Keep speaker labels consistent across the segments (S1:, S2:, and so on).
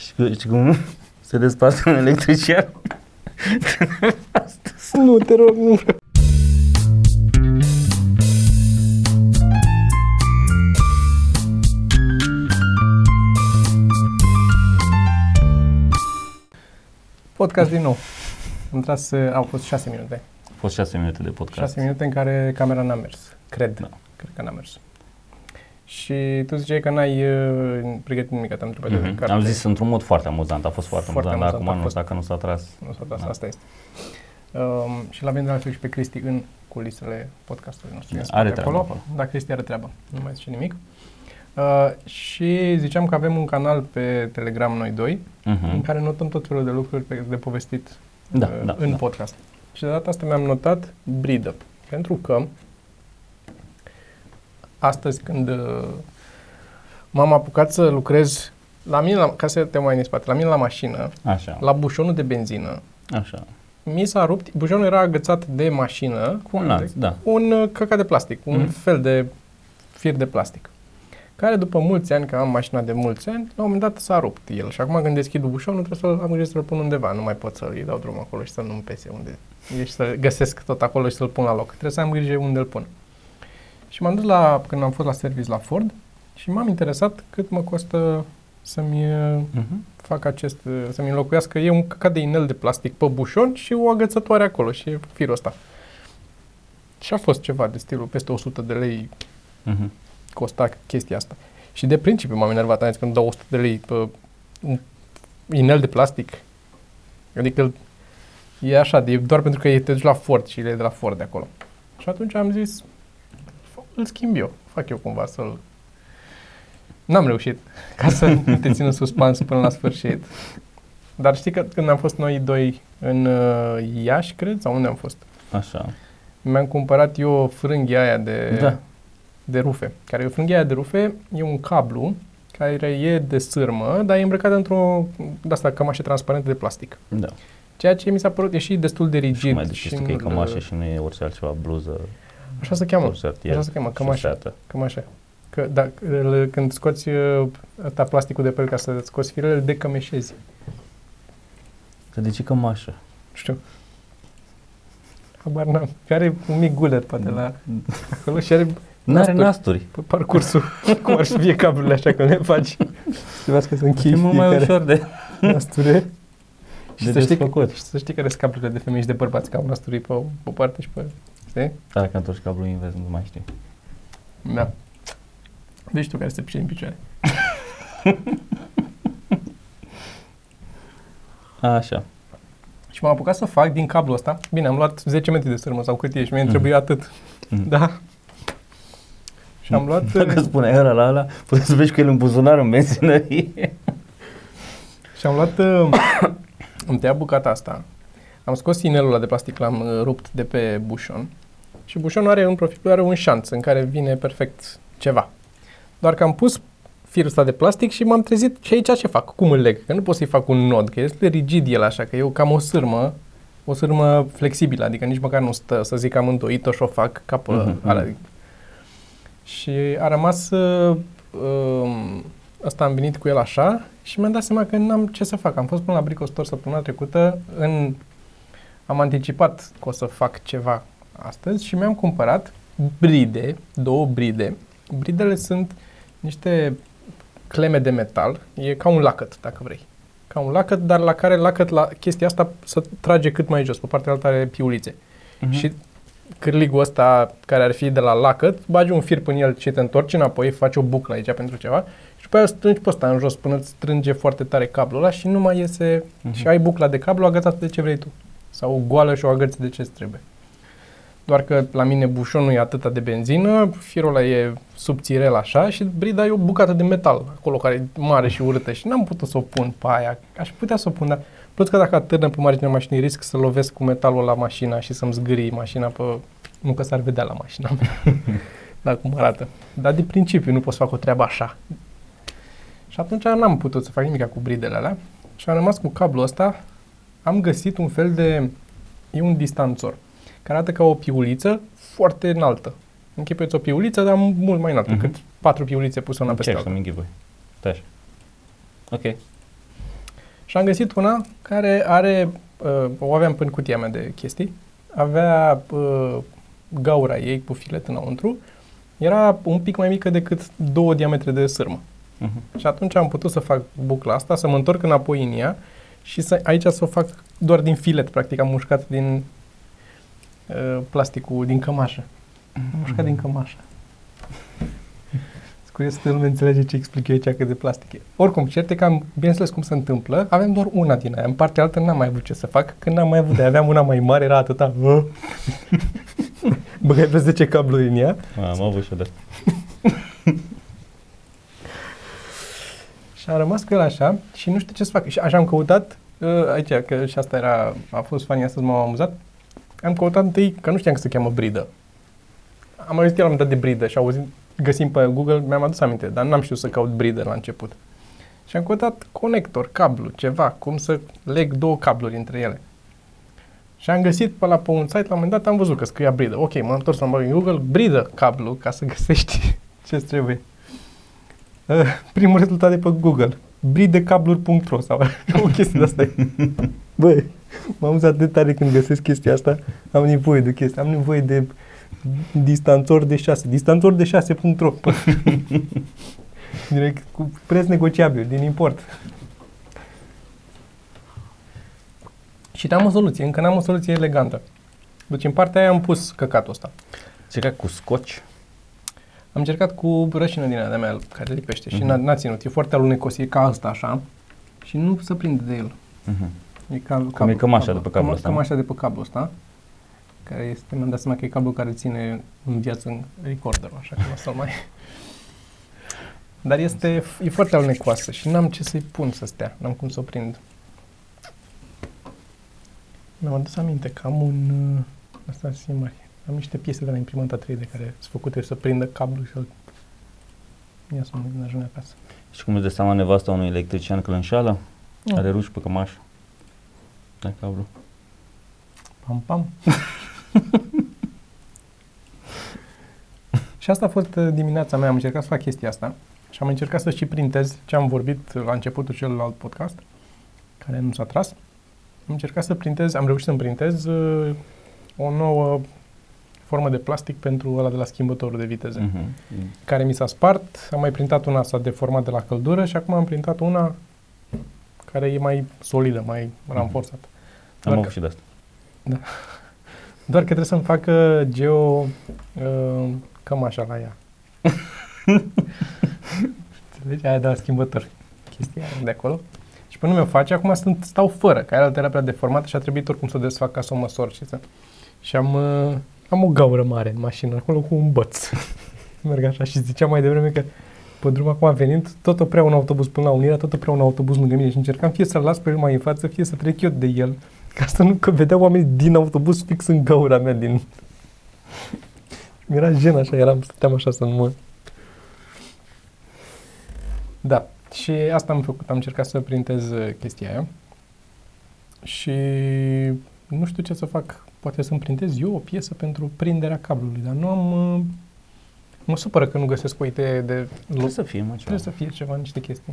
S1: Și, cu- și cum se desparte un electrician?
S2: Nu, te rog, nu vreau. Podcast din nou. Am tras, uh, au fost șase minute.
S1: A fost șase minute de podcast.
S2: Șase minute în care camera n-a mers. Cred.
S1: Da.
S2: Cred că n-a mers. Și tu ziceai că n-ai uh, pregătit nimic, te-am întrebat de
S1: Mhm.
S2: carte.
S1: Am zis într-un mod foarte amuzant, a fost foarte,
S2: Foarte
S1: amuzant, dar
S2: amuzant,
S1: acum
S2: a
S1: nu,
S2: fost.
S1: dacă nu s-a tras.
S2: Nu s-a tras,
S1: Da.
S2: asta este. Um, și l-avem de altfel și pe Cristi în culisele podcastului nostru.
S1: Da,
S2: În spate
S1: are treabă
S2: acolo.
S1: acolo.
S2: Da, Cristi are treabă. Nu mai zice nimic. Uh, și ziceam că avem un canal pe Telegram noi doi,
S1: Mhm.
S2: în care notăm tot felul de lucruri pe, de povestit
S1: Da,
S2: uh,
S1: da,
S2: în
S1: da.
S2: podcast. Și de data asta mi-am notat breed up. Pentru că astăzi când uh, m-am apucat să lucrez la mine, la, ca să te mai în spate, la mine la mașină,
S1: Așa,
S2: la bușonul de benzină,
S1: așa.
S2: mi s-a rupt, bujonul era agățat de mașină
S1: Cu un lanț, da.
S2: un uh, căcat de plastic, un
S1: Mhm.
S2: fel de fir de plastic. Care după mulți ani, că am mașina de mulți ani, la un moment dat s-a rupt el. Și acum când deschid bușonul trebuie să-l am grijă să-l pun undeva. Nu mai pot să-i dau drum acolo și să nu-mi pese unde e și să găsesc tot acolo și să-l pun la loc. Trebuie să am grijă unde îl pun. Și m-am dus la, când am fost la service la Ford și m-am interesat cât mă costă să-mi uh,
S1: Mhm.
S2: fac acest, uh, să-mi înlocuiască, e un căcat de inel de plastic pe bușon și o agățătoare acolo și e firul ăsta. Și a fost ceva de stilul peste 100 de lei
S1: Mhm.
S2: costa chestia asta. Și de principiu m-am enervat, am zis când dau 100 de lei pe un inel de plastic. Adică e așa, e doar pentru că e te duci la Ford și le e de la Ford de acolo. Și atunci am zis, "F- îl schimb eu, fac eu cumva să-l... N-am reușit ca să te țin în suspans până la sfârșit. Dar știi că când am fost noi doi în uh, Iași, cred, sau unde am fost?
S1: Așa.
S2: Mi-am cumpărat eu frânghia aia de,
S1: Da.
S2: de rufe. Care e o frânghie aia de rufe, e un cablu care e de sârmă, dar e îmbrăcat într-o de asta cămașă transparentă de plastic.
S1: Da.
S2: Ceea ce mi s-a părut e și destul de rigid.
S1: Și mai de știi că e
S2: nu-l-
S1: cămașă și nu e orice altceva, bluză,
S2: Așa se cheamă.
S1: orice artier.
S2: Așa se cheamă, cămașă.
S1: șușeată.
S2: Cămașă. Că, da, îl- când scoți uh, ăsta plasticul de pe el ca să scoți firele, îl decămeșezi.
S1: Că de ce cămașă?
S2: Nu știu. Habar n-am. Are un mic gulet, poate, la acolo și are
S1: N-are
S2: Nasturi.
S1: nasturi.
S2: pe parcursul, cum ar fi fie cablurile așa că le faci. Să vezi că sunt
S1: E
S2: închis
S1: mult mai
S2: fiecare
S1: ușor de,
S2: nasture. Și
S1: de
S2: să, știi că,
S1: desfăcut.
S2: și să știi care sunt cablurile de femei și de bărbați, că au nasturi pe o, pe o parte și pe... Știi?
S1: Dar dacă întorci cablul invers, nu mai știi.
S2: Da. Vezi tu care se pice în picioare.
S1: Așa.
S2: Și m-am apucat să fac din cablul ăsta. Bine, am luat 10 metri de sârmă sau cât e și mi-a
S1: Mhm.
S2: trebuit atât.
S1: Mhm.
S2: Da. Și am luat...
S1: Dacă spune ăla la ăla, puteți să vezi cu el în buzunar în benzinărie.
S2: Și am luat, uh, am tăiat bucata asta, am scos inelul ăla de plastic, l-am uh, rupt de pe bușon și bușonul are în profil, are un șanț în care vine perfect ceva. Doar că am pus firul ăsta de plastic și m-am trezit și aici ce fac? Cum îl leg? Că nu pot să-i fac un nod, că este rigid el așa, că eu cam o sârmă, o sârmă flexibilă, adică nici măcar nu stă să zic că am îndoit-o și o fac ca pe
S1: Mhm,
S2: alea.
S1: mhm.
S2: Și a rămas uh, um, Asta am venit cu el așa și mi-am dat seama că n-am ce să fac. Am fost până la Brico Store săptămâna trecută, în, am anticipat că o să fac ceva astăzi și mi-am cumpărat bride, două bride. Bridele sunt niște cleme de metal, e ca un lacăt, dacă vrei. Ca un lacăt, dar la care lacăt la chestia asta să trage cât mai jos, pe partea altă are piulițe.
S1: Mhm.
S2: Și cârligul ăsta care ar fi de la lacăt, bagi un fir până el și te întorci înapoi, faci o buclă aici pentru ceva și după aia îl strângi pe ăsta în jos până îți strânge foarte tare cablul ăla și nu mai iese
S1: Mhm.
S2: și ai bucla de cablu agățată de ce vrei tu. Sau o goală și o agăți de ce îți trebuie. Doar că la mine bușonul e atâta de benzină, firul ăla e subțirel așa și brida e o bucată de metal acolo care e mare și urâtă și n-am putut să o pun pe aia. Aș putea să o pun, dar plus că dacă atârnă pe marginea mașinii risc să lovesc cu metalul la mașina și să-mi zgârii mașina pe... Nu că s-ar vedea la mașina mea. da, cum arată. Dar de principiu nu pot să fac o treabă așa. Și atunci n-am putut să fac nimic cu bridele alea și am rămas cu cablul ăsta. Am găsit un fel de... E un distanțor care arată ca o piuliță foarte înaltă. Închipuiți o piuliță, dar mult mai înaltă,
S1: Mhm.
S2: cât patru piulițe puse una peste
S1: Încerc
S2: alta.
S1: să-mi închipui. Stai așa. Ok.
S2: Și am găsit una care are, uh, o aveam până cutia mea de chestii, avea uh, gaura ei cu filet înăuntru, era un pic mai mică decât două diametre de sârmă.
S1: Mhm.
S2: Și atunci am putut să fac bucla asta, să mă întorc înapoi în ea și să, aici să o fac doar din filet, practic am mușcat din uh, plasticul, din cămașă. Am mușcat din cămașă. Sunt curios să lumea înțelege ce explic eu aici cât de plastic e. Oricum, cert e că am, bineînțeles cum se întâmplă, avem doar una din aia. În partea altă n-am mai avut ce să fac. Când n-am mai avut de aveam una mai mare, era atâta. Băgai pe 10 cabluri în ea.
S1: Am avut și eu de asta.
S2: Și am rămas cu el așa și nu știu ce să fac. Și așa am căutat, uh, aici, că și asta era, a fost funny, astăzi m-am amuzat, am căutat întâi, că nu știam că se cheamă bridă. Am auzit el am dat de bridă și auzit, găsim pe Google, mi-am adus aminte, dar n-am știut să caut bridă la început. Și am căutat conector, cablu, ceva, cum să leg două cabluri între ele. Și am găsit pe la pe un site, la un moment dat am văzut că scria bridă. Ok, m-am întors la în Google, bridă cablu, ca să găsești ce trebuie. Uh, primul rezultat de pe Google. bridecabluri.ro sau o chestie de asta. Băi, m-am amuzat de tare când găsesc chestia asta. Am nevoie de chestia. Am nevoie de distanțor de 6. Distanțor de 6.ro Direct cu preț negociabil din import. Și n-am o soluție, încă n-am o soluție elegantă. Deci în partea aia am pus căcatul ăsta.
S1: Ce ca cu scoci?
S2: Am încercat cu rășină din aia de mea care lipește și
S1: Mhm.
S2: n-a, n-a ținut. E foarte alunecos, e ca asta așa și nu se prinde de el.
S1: Mhm.
S2: E ca,
S1: Cum e cămașa de pe cablul
S2: căma-
S1: ăsta, nu?
S2: Cămașa de pe cablu ăsta, care este, mi-am dat seama că e cablul care ține în viață în recorderul, așa că nu o să-l mai... Dar este, e foarte alunecoasă și n-am ce să-i pun să stea, n-am cum să o prind. Mi-am adus aminte că am un... uh, Asta se mari. Am niște piese de la imprimanta 3D care sunt făcute să prindă cablu și să-l... Ia să mă ajung acasă.
S1: Și cum îți dai seama nevasta unui electrician că îl înșală?
S2: Mm.
S1: Are ruși pe cămașă. Da, cablu.
S2: Pam, pam. și asta a fost uh, dimineața mea. Am încercat să fac chestia asta și am încercat să și printez ce am vorbit la începutul celălalt podcast, care nu s-a tras. Am încercat să printez, am reușit să-mi printez uh, o nouă formă de plastic pentru ăla de la schimbătorul de viteze,
S1: Mhm.
S2: care mi s-a spart. Am mai printat una, s-a deformat de la căldură și acum am printat una care e mai solidă, mai ramforsată.
S1: Am
S2: Doar
S1: avut
S2: că-
S1: și de asta.
S2: Doar că trebuie să-mi facă Geo uh, cămașa la ea. Înțelegi? Aia de la schimbător. Chestia aia de acolo. Și până mi-o face, acum sunt, stau fără, că aia era prea deformată și a trebuit oricum să o desfac ca să o măsor și să... Și am, uh, am o gaură mare în mașină, acolo cu un băț. Merg așa și ziceam mai devreme că pe drum acum venind, tot oprea un autobuz până la Unirea, tot oprea un autobuz lângă mine și încercam fie să-l las pe el mai în față, fie să trec eu de el, ca să nu că vedeau oamenii din autobuz fix în gaura mea din... Mi-era gen așa, eram, stăteam așa să nu mă... Da, și asta am făcut, am încercat să printez uh, chestia aia și nu știu ce să fac. Poate să-mi printez eu o piesă pentru prinderea cablului, dar nu am... uh, Mă supără că nu găsesc o idee de...
S1: Trebuie să fie, mă, ceva.
S2: Trebuie să fie ceva, niște chestii.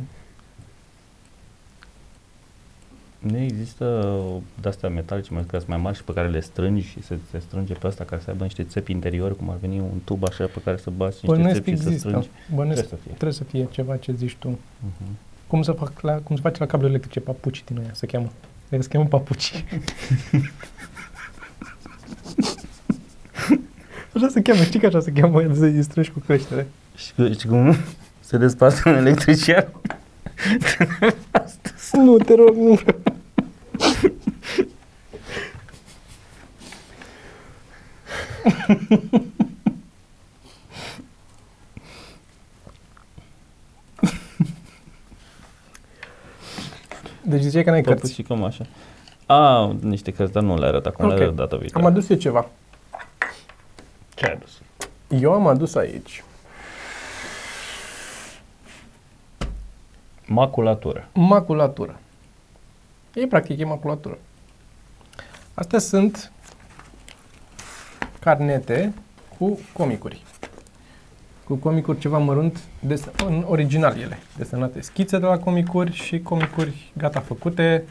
S1: Nu există de-astea metalice mai, care sunt mai mari și pe care le strângi și se, se strânge pe asta care să aibă niște țepi interiori, cum ar veni un tub așa pe care să bați niște
S2: Bănuiesc
S1: țepi și să
S2: există.
S1: strângi.
S2: Bănuiesc
S1: Trebuie să fie.
S2: trebuie să fie ceva ce zici tu.
S1: Uh-huh.
S2: Cum să, fac la, cum să faci la cablu electrice papuci din aia, se cheamă. Cred că se cheamă papuci. așa se cheamă, știi că așa se cheamă, să-i strângi cu creștere.
S1: Și, cu- și cum se desparte un electrician?
S2: Nu, te rog, nu vreau. Deci ziceai că n-ai
S1: Papuci
S2: cărți.
S1: și cam așa. A, niște cărți, dar nu le arăt acum,
S2: Ok.
S1: le arăt data
S2: Am
S1: viitoare.
S2: adus eu ceva.
S1: Ce ai adus?
S2: Eu am adus aici
S1: Maculatură.
S2: maculatură. E practic, e maculatură. Astea sunt carnete cu comicuri. cu comicuri ceva mărunt, des- în original ele, desenate schițe de la comicuri și comicuri gata făcute.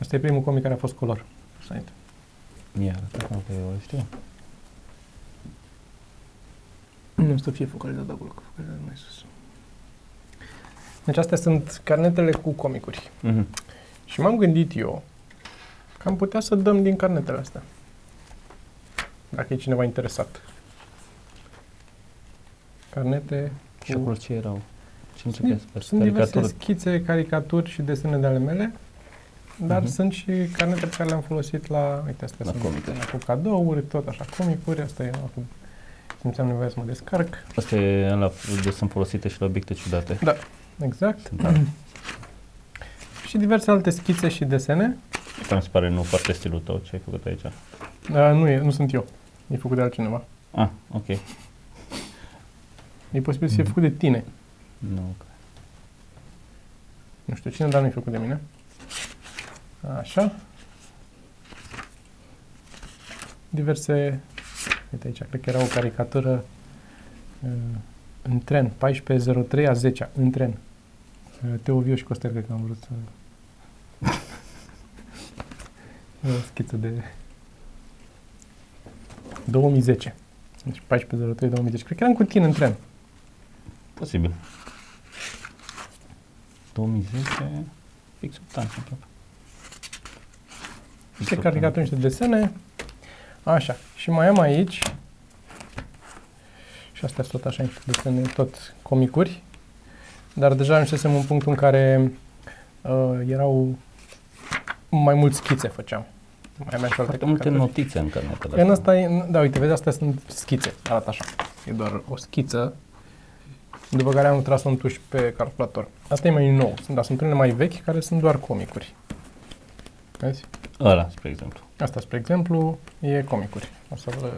S2: Asta e primul comic care a fost color. Site.
S1: Ia, arată că eu îl știu.
S2: Nu să fie focalizat acolo, că focalizat mai sus. Deci astea sunt carnetele cu comicuri.
S1: Mhm.
S2: Și m-am gândit eu că am putea să dăm din carnetele astea. Dacă e cineva interesat. Carnete
S1: Și
S2: cu...
S1: acolo ce erau? Ce
S2: Sunt,
S1: începea să
S2: sunt diverse
S1: caricatură?
S2: schițe, caricaturi și desene de ale mele, dar
S1: Mhm.
S2: sunt și carnete pe care le-am folosit la, uite, astea
S1: La
S2: sunt
S1: comicuri.
S2: cu cadouri, tot așa, comicuri, asta e acum. Simțeam nevoie să mă descarc.
S1: Asta e ăla de sunt folosite și la obiecte ciudate.
S2: Da, exact.
S1: Sunt alea.
S2: Și diverse alte schițe și desene.
S1: Asta mi se pare nu foarte stilul tău ce ai făcut aici.
S2: Dar nu, e, nu sunt eu. E făcut de altcineva.
S1: Ah, ok.
S2: E posibil să fie
S1: Mhm.
S2: făcut de tine.
S1: Nu, ok.
S2: Nu știu cine, dar nu e făcut de mine. Așa. Diverse... Uite aici, cred că era o caricatură uh, în tren, 14.03 a 10 în tren. Uh, Teo Viu și Costel, cred că am vrut să... E o schiță de 2010. Deci 14.03 2010. Cred că eram cu tine în tren.
S1: Posibil. 2010, fix 8 ani aproape. Fix
S2: Niște
S1: opt
S2: caricaturi,
S1: ani.
S2: niște desene. Așa. Și mai am aici și astea sunt tot așa niște desene, tot comicuri. Dar deja ajunsesem în punctul în care uh, erau mai mulți schițe făceam. Mai aveam și alte
S1: Foarte multe
S2: caricaturi.
S1: notițe în carnetele
S2: În
S1: astea.
S2: asta e, da, uite, vezi, astea sunt schițe, arată așa. E doar o schiță, după care am tras un tuș pe calculator. Asta e mai nou, sunt, dar sunt unele mai vechi care sunt doar comicuri. Vezi?
S1: Ăla, spre exemplu.
S2: Asta, spre exemplu, e comicuri. O să vă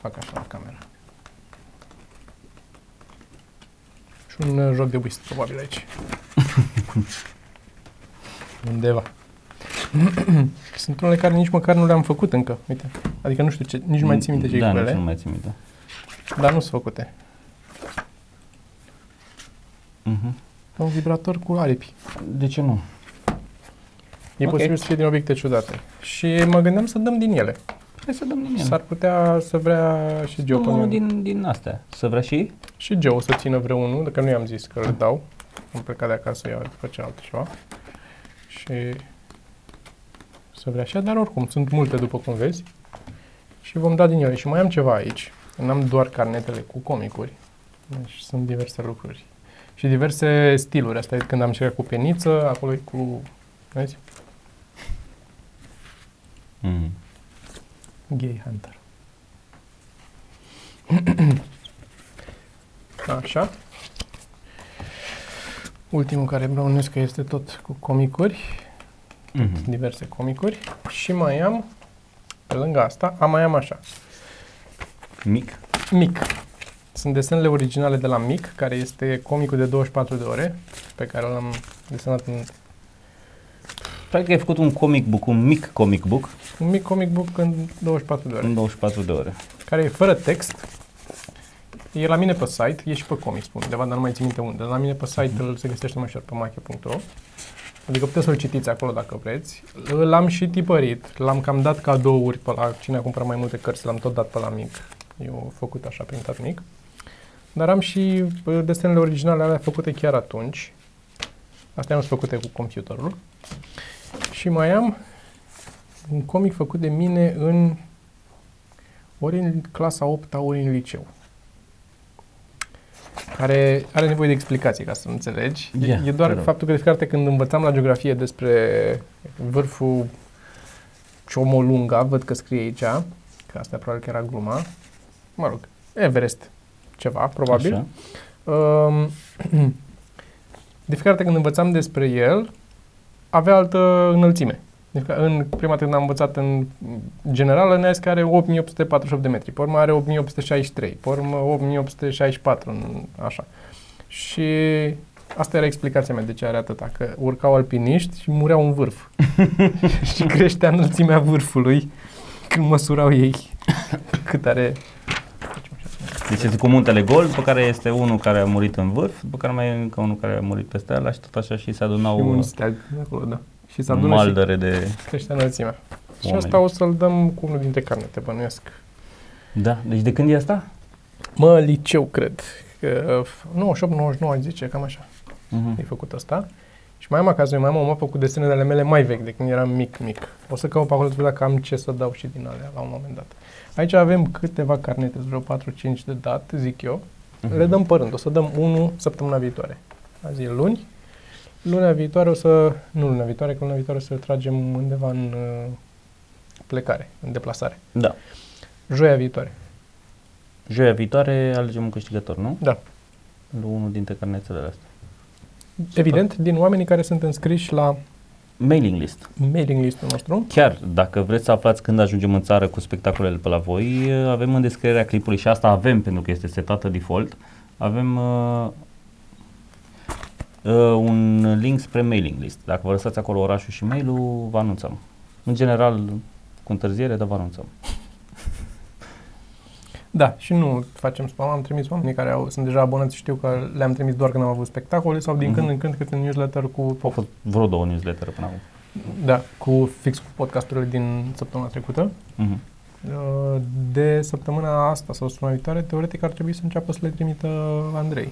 S2: fac așa la cameră. Și un uh, joc de whist, probabil aici. Undeva. Sunt unele care nici măcar nu le-am făcut încă. Uite. Adică nu știu ce, nici nu mai țin minte ce
S1: Da,
S2: e cu
S1: nici
S2: ele,
S1: nu mai țin minte.
S2: dar nu sunt făcute.
S1: Mhm.
S2: Un vibrator cu aripi.
S1: De ce nu?
S2: E
S1: Ok.
S2: posibil să fie din obiecte ciudate. Și mă gândeam să dăm din ele.
S1: Hai să dăm din ele.
S2: S-ar putea să vrea și Geo
S1: Dăm
S2: pe
S1: unul
S2: mine.
S1: din, din astea. Să vrea și?
S2: Și Geo o să țină vreunul, dacă nu i-am zis că le dau. Am plecat de acasă, iau după ce altceva. Și să vrea așa, dar oricum, sunt multe după cum vezi. Și vom da din ele. Și mai am ceva aici. N-am doar carnetele cu comicuri. Deci sunt diverse lucruri. Și diverse stiluri. Asta e când am încercat cu peniță, acolo e cu... Vezi?
S1: Mm.
S2: Gay Hunter. Așa. Ultimul care brăunesc că este tot cu comicuri,
S1: Mhm.
S2: diverse comicuri. Și mai am, pe lângă asta, am mai am așa,
S1: Mic.
S2: Mic. Sunt desenele originale de la Mic, care este comicul de 24 de ore, pe care l-am desenat în
S1: Practic ai făcut un comic book, un mic comic book
S2: un mic comic book în 24 de ore.
S1: în 24 de ore.
S2: care e fără text. E la mine pe site, e și pe comic, spun undeva, dar nu mai țin minte unde. La mine pe site îl se găsește mai ușor pe mache.ro. Adică puteți să-l citiți acolo dacă vreți. L-am și tipărit, l-am cam dat cadouri pe la cine a cumpărat mai multe cărți, l-am tot dat pe la mic. Eu făcut așa, printat mic. Dar am și bă, desenele originale alea făcute chiar atunci. Astea am făcute cu computerul. Și mai am un comic făcut de mine în ori în clasa 8 ori în liceu. Care are nevoie de explicații ca să înțelegi. E-
S1: Ia,
S2: e doar
S1: te rog.
S2: faptul că de fiecare dată când învățam la geografie despre vârful Ciomolunga, văd că scrie aici, că asta probabil că era gluma, mă rog, Everest, ceva, probabil.
S1: Așa.
S2: Um, de fiecare dată când învățam despre el, avea altă înălțime. De fiecare- În prima dată când am învățat în generală, ne-a zis că are 8848 de metri, pe urmă are 8863, pe urmă 8864, în- așa. Și asta era explicația mea de ce are atâta, că urcau alpiniști și mureau în vârf. și creștea înălțimea vârfului când măsurau ei cât are.
S1: Deci este cu muntele gol, după care este unul care a murit în vârf, după care mai e încă unul care a murit peste ala și tot așa și se adunau
S2: Și un
S1: uh,
S2: steag acolo, da. Și s-a
S1: un
S2: adunat și
S1: maldăre de...
S2: crește înălțimea. Și
S1: Oameni.
S2: asta o să-l dăm cu unul dintre carnete, bănuiesc.
S1: Da, deci de când e asta?
S2: Mă, liceu, cred. Că, 98-99, aș zice, cam așa.
S1: Uh-huh.
S2: E făcut asta. Și mai am acasă, mai am o mapă cu desenele ale mele mai vechi, de când eram mic, mic. O să caut pe acolo să vedem dacă am ce să dau și din alea la un moment dat. Aici avem câteva carnete, vreo 4-5 de dat, zic eu.
S1: Mhm.
S2: Le dăm pe rând. O să dăm unul săptămâna viitoare. Azi e luni. Luna viitoare o să... Nu luna viitoare, că luna viitoare o să tragem undeva în uh, plecare, în deplasare.
S1: Da.
S2: Joia viitoare.
S1: Joia viitoare alegem un câștigător, nu?
S2: Da.
S1: Lu unul dintre carnețele astea.
S2: Evident, din oamenii care sunt înscriși la
S1: Mailing list.
S2: mailing listul nostru.
S1: Chiar, dacă vreți să aflați când ajungem în țară cu spectacolele pe la voi, avem în descrierea clipului și asta avem pentru că este setată default, avem uh, uh, un link spre mailing list. Dacă vă lăsați acolo orașul și mail-ul, vă anunțăm. În general, cu întârziere, dar vă anunțăm.
S2: Da, și nu facem spam, am trimis oamenii care au, sunt deja abonați, știu că le-am trimis doar când am avut spectacole sau din
S1: Mhm.
S2: când în când câte un newsletter cu,
S1: Au fost vreo două newsletter până acum.
S2: da, cu fix cu podcasturile din săptămâna trecută.
S1: Mhm.
S2: Uh, De săptămâna asta sau săptămâna viitoare, teoretic ar trebui să înceapă să le trimită Andrei.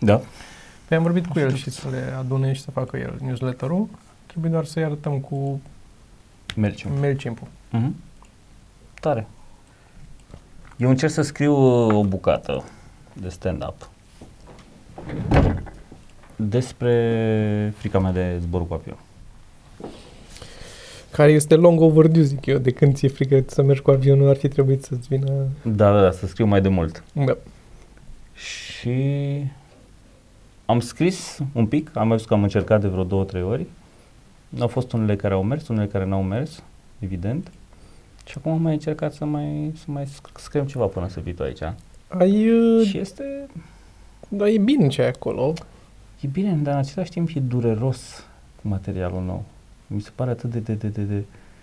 S1: Da?
S2: Păi am vorbit cu el și să le adune și să facă el newsletterul. Trebuie doar să-i arătăm cu
S1: Mergem.
S2: MailChimp-ul.
S1: Mhm. Tare. Eu încerc să scriu uh, o bucată de stand-up despre frica mea de zborul cu avion.
S2: Care este long overdue, zic eu, de când ți-e frică să mergi cu avionul, ar fi trebuit să-ți vină...
S1: Da, da, da, să scriu mai de mult.
S2: Da.
S1: Și am scris un pic, am văzut că am încercat de vreo două, trei ori. Au fost unele care au mers, unele care n-au mers, evident. Și acum am mai încercat să mai, să mai sc- scriem ceva până să vii tu aici.
S2: Ai... uh,
S1: Și este
S2: Da, e bine ce ai acolo.
S1: E bine, dar în același timp e dureros cu materialul nou. Mi se pare atât de, de, de, de, de...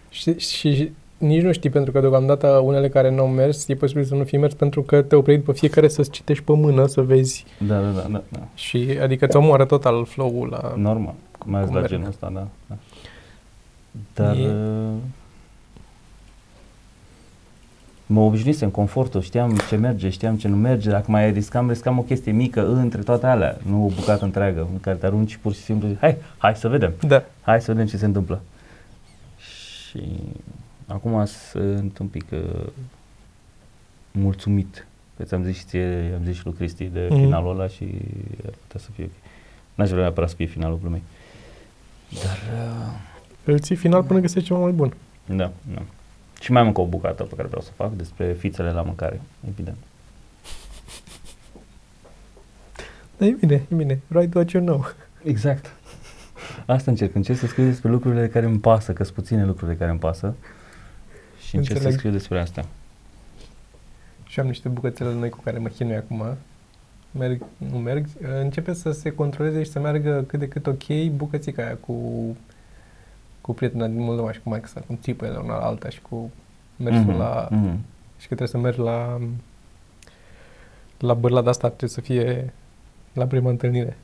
S2: Și, și, și nici nu știi, pentru că deocamdată unele care nu au mers, e posibil să nu fi mers pentru că te-au oprit pe fiecare să-ți citești pe mână, să vezi.
S1: Da, da, da, da, da.
S2: Și, adică ți omoară total flow-ul la...
S1: Normal, mai ales
S2: cum
S1: la
S2: merg.
S1: genul ăsta, da. da. Dar
S2: E-
S1: uh, mă obișnuisem confortul, știam ce merge, știam ce nu merge, dacă mai riscam, riscam o chestie mică între toate alea, nu o bucată întreagă, în care te arunci pur și simplu, hai, hai să vedem,
S2: Da.
S1: hai să vedem ce se întâmplă. Și acum sunt un pic uh, mulțumit, că ți-am zis și ție, am zis și lui Cristi de
S2: Mhm.
S1: finalul ăla și ar putea să fie ok. N-aș vrea neapărat să fie finalul glumei. Dar, uh,
S2: Îl ții final până găsești ceva mai bun.
S1: da, da. Și mai am încă o bucată pe care vreau să o fac despre fițele la mâncare, evident.
S2: Da, e bine, e bine. Write what you know.
S1: Exact. Asta încerc, încerc să scriu despre lucrurile care îmi pasă, că sunt puține lucrurile care îmi pasă. Și încerc
S2: Înțeleg.
S1: să scriu despre asta.
S2: Și am niște bucățele noi cu care mă chinui acum. Merg, nu merg. Începe să se controleze și să meargă cât de cât ok bucățica aia cu, cu prietena din Moldova și cu Mike sa, cum țipă el una la alta și cu mersul
S1: Mhm,
S2: la...
S1: mhm.
S2: Și că trebuie să mergi la la bărlada asta trebuie să fie la prima întâlnire.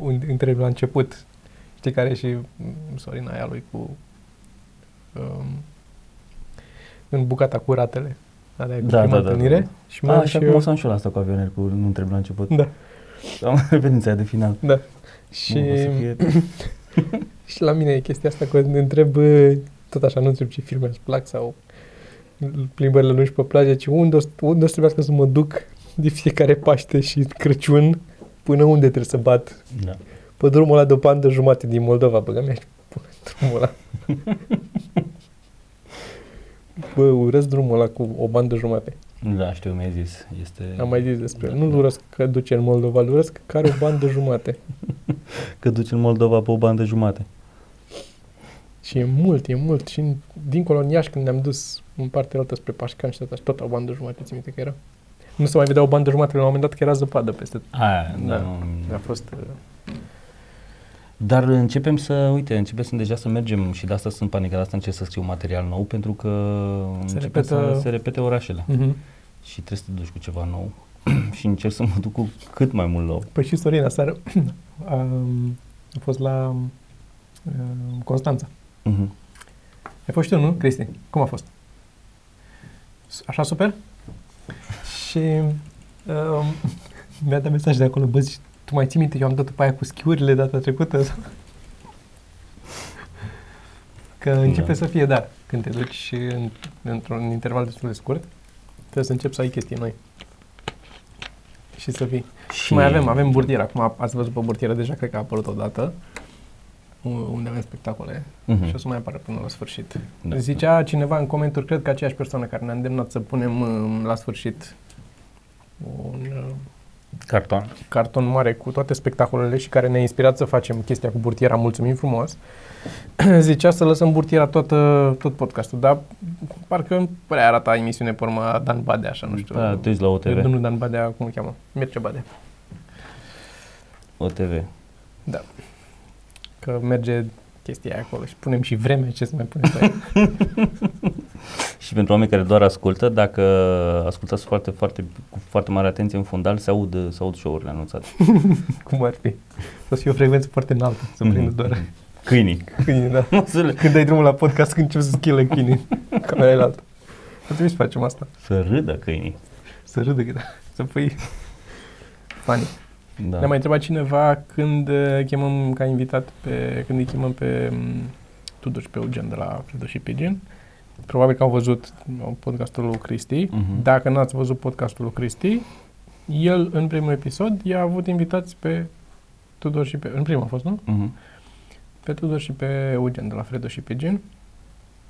S2: Un, întrebi la început. Știi care e și mm, Sorina aia lui cu um, în bucata cu ratele. Alea e cu
S1: Da,
S2: prima
S1: da, da,
S2: întâlnire.
S1: da.
S2: Și
S1: A,
S2: mai am
S1: așa
S2: și
S1: cum o
S2: eu.
S1: să am și eu la asta cu avioner, cu nu întreb la început.
S2: Da,
S1: Am repetiția aia de final.
S2: da. Și,
S1: Nu, o să fie...
S2: și la mine e chestia asta că ne întreb bă, tot așa, nu întreb ce filme îți plac sau plimbările lungi pe plajă, ci unde o, să- unde o să trebuiască să mă duc de fiecare Paște și Crăciun până unde trebuie să bat
S1: Da.
S2: pe drumul ăla de o bandă jumate din Moldova, băga mea și pe drumul ăla. Bă, urăsc drumul ăla cu o bandă jumate.
S1: Da, știu, mi-ai zis. Este...
S2: Am mai zis despre el. Nu-l urăsc că duce în Moldova, îl urăsc că are o bandă jumate.
S1: Că duci în Moldova pe o bandă jumate.
S2: Și e mult, e mult. Și în, dincolo în Iași, când ne-am dus în partea altă spre Pașcan și tot, așa, tot o bandă jumate, ți minte că era? Nu se mai vedea o bandă jumate, la un moment dat că era zăpadă peste tot.
S1: Aia, da.
S2: Da.
S1: Nu...
S2: A fost... uh,
S1: Dar începem să, uite, începem să deja să mergem și de asta sunt panicat, de asta încerc să scriu material nou, pentru că
S2: Se
S1: începem
S2: repetă-
S1: să se repete orașele.
S2: Mhm.
S1: și trebuie să te duci cu ceva nou și încerc să mă duc cu cât mai mult nou.
S2: Păi și Sorina seară um, a fost la um, Constanța.
S1: Uh-huh.
S2: Ai fost și tu, nu, Cristi? Cum a fost? Așa super? Și um, mi-a dat mesaj de acolo, bă, zici, tu mai ții minte, eu am dat pe aia cu schiurile data trecută? Că începe
S1: Da.
S2: să fie, da, când te duci în, într-un interval destul de scurt, trebuie să începi să ai chestii noi. Și să fii. Și mai avem, avem burtieră. Acum ați văzut pe burtieră, deja cred că a apărut odată. U- Unde avem spectacole.
S1: Mhm.
S2: Și o să mai apară până la sfârșit.
S1: Da,
S2: Zicea cineva în comentarii, cred că aceeași persoană care ne-a îndemnat să punem uh, la sfârșit un uh,
S1: Carton.
S2: carton mare cu toate spectacolele și care ne-a inspirat să facem chestia cu burtiera, mulțumim frumos, zicea să lăsăm burtiera tot, uh, tot podcastul, dar parcă prea arata emisiune pe urmă Dan Badea, așa, nu știu.
S1: Da, te uiți la OTV.
S2: Domnul Dan Badea, cum îl cheamă? Mircea Badea.
S1: OTV.
S2: Da. Că merge chestia aia acolo și punem și vreme, ce să mai punem pe aia.
S1: Și pentru oameni care doar ascultă, dacă ascultați foarte, foarte, cu foarte mare atenție în fundal, se aud, se aud show-urile anunțate.
S2: Cum ar fi? Să fie o frecvență foarte înaltă, să prindă
S1: Mhm.
S2: doar
S1: Câinii.
S2: câinii, da.
S1: să, le,
S2: Când dai drumul la podcast, când încep să schile câinii, camera e la altă. Ar trebui să facem asta.
S1: să râdă câinii.
S2: Să râdă, da. să pui funny.
S1: Da.
S2: Da. Ne-a mai întrebat cineva când uh, chemăm ca invitat pe, când îi chemăm pe um, Tudor și pe Eugen de la Fredo și Pigeon. Probabil că au văzut uh, podcastul lui Cristi.
S1: Mhm.
S2: Dacă n-ați văzut podcastul lui Cristi, el în primul episod i-a avut invitați pe Tudor și pe... În primul a fost, nu?
S1: Mhm.
S2: Pe Tudor și pe Eugen de la Fredo și Pigeon.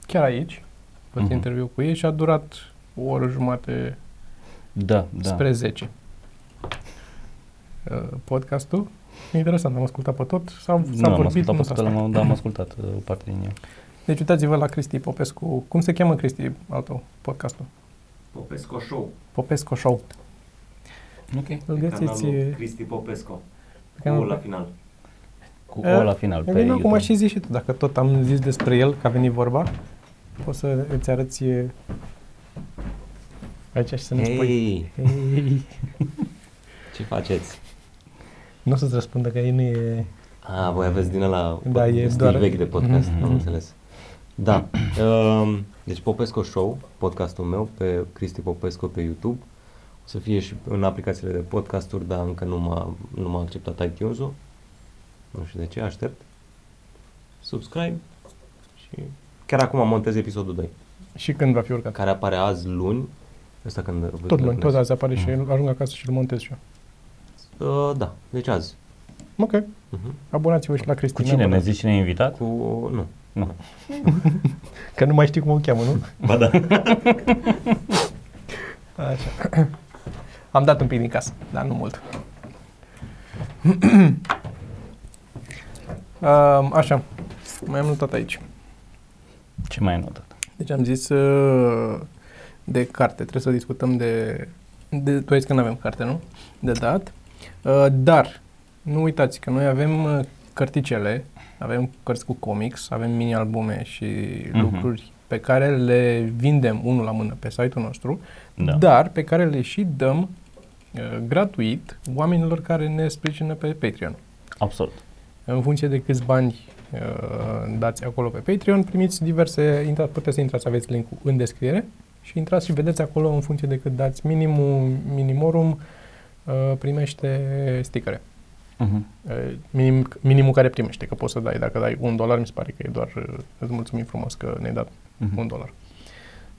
S2: Chiar aici. A fost
S1: Mhm.
S2: interviu cu ei și a durat o oră jumate
S1: Da, da.
S2: spre 10. Uh, podcastul. E interesant, am ascultat pe tot. S-a,
S1: nu,
S2: s-a
S1: am
S2: vorbit
S1: ascultat,
S2: mult
S1: pe tot,
S2: asta.
S1: am, da, am ascultat uh, o parte din el.
S2: Deci uitați-vă la Cristi Popescu. Cum se cheamă Cristi al tău, podcastul?
S3: Popesco Show.
S2: Popescu Show.
S1: Ok.
S2: Îl
S3: Pe
S2: găsiți...
S3: canalul
S2: e,
S3: Cristi Popesco.
S2: pe
S3: Cu
S2: canalul-
S3: la final.
S1: Cu
S2: Eh,
S1: o la final pe
S2: E bine, acum
S1: YouTube.
S2: și zici și tu. Dacă tot am zis despre el, că a venit vorba, poți să îți arăți e, aici și să ne spui.
S3: Hei,
S2: Hei.
S3: ce faceți?
S2: Nu o să-ți răspundă că ei nu e...
S3: A, voi aveți din ăla
S2: Da, e
S3: stil
S2: doar-
S3: vechi de podcast,
S1: Mhm.
S3: am înțeles. Da. Um, deci Popesco Show, podcastul meu, pe Cristi Popesco pe YouTube. O să fie și în aplicațiile de podcasturi, dar încă nu m-a, nu m-a acceptat iTunes-ul. Nu știu de ce, aștept. Subscribe și chiar acum montez episodul 2,
S2: Și când va fi urcat?
S3: care apare azi luni. Ăsta când
S2: Tot luni, tot azi apare
S1: Mm.
S2: și ajung acasă și îl montez și eu.
S3: Uh, da, deci azi.
S2: Ok,
S3: Uh-huh.
S2: abonați-vă și la
S1: Cu
S2: Cristina.
S1: cine? Ne
S2: abonați.
S1: zici cine e invitat?
S3: Cu, nu.
S1: Nu.
S2: Că nu mai știi cum o cheamă, nu?
S1: Ba da.
S2: Așa. Am dat un pic din casă, dar nu mult. um, așa, mai am notat aici.
S1: Ce mai ai notat?
S2: Deci am zis uh, de carte, trebuie să discutăm de... de tu ai zis că nu avem carte, nu? De dat. Uh, dar, nu uitați că noi avem uh, cărticele, avem cărți cu comics, avem mini-albume și
S1: Mhm.
S2: lucruri pe care le vindem unul la mână pe site-ul nostru,
S1: Da.
S2: dar pe care le și dăm uh, gratuit oamenilor care ne sprijină pe Patreon.
S1: Absolut.
S2: În funcție de câți bani uh, dați acolo pe Patreon, primiți diverse, intra, puteți să intrați, aveți link-ul în descriere și intrați și vedeți acolo în funcție de cât dați minimum, minimorum, uh, primește stickere.
S1: Mhm.
S2: Uh, minim, minimul care primește, că poți să dai, dacă dai un dolar, mi se pare că e doar, uh, îți mulțumim frumos că ne-ai dat
S1: Mhm.
S2: un dolar.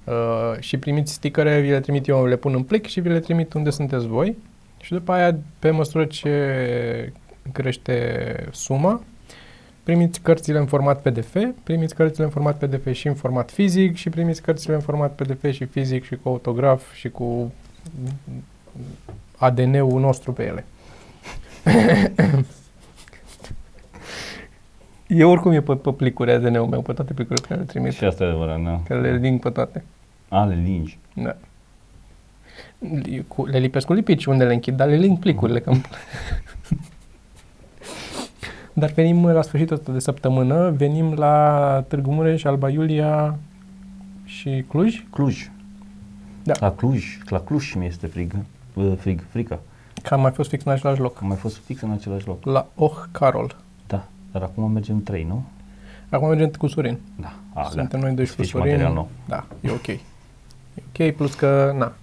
S2: Uh, și primiți stickere, vi le trimit eu, le pun în plic și vi le trimit unde sunteți voi. Și după aia, pe măsură ce crește suma, primiți cărțile în format PDF, primiți cărțile în format PDF și în format fizic și primiți cărțile în format PDF și fizic și cu autograf și cu ADN-ul nostru pe ele. e oricum e pe, pe plicuri ADN-ul meu, pe toate plicurile pe care le trimit.
S1: Și asta e adevărat, da.
S2: Că le link pe toate.
S1: A, le lingi.
S2: Da. Li- Cu, le lipesc cu lipici unde le închid, dar le link plicurile. Că dar venim la sfârșitul ăsta de săptămână, venim la Târgu Mureș, Alba Iulia și Cluj.
S1: Cluj.
S2: Da.
S1: La Cluj, la Cluj mi este frig, uh, frig, frică.
S2: Că am mai fost fix în același loc.
S1: Am mai fost fix în același loc.
S2: La Oh Carol.
S1: Da, dar acum mergem trei, nu?
S2: Acum mergem cu Sorin.
S1: Da. A,
S2: Suntem noi doi și cu
S1: Deci
S2: Sorin.
S1: material nou.
S2: Da, e ok. E ok, plus că, na.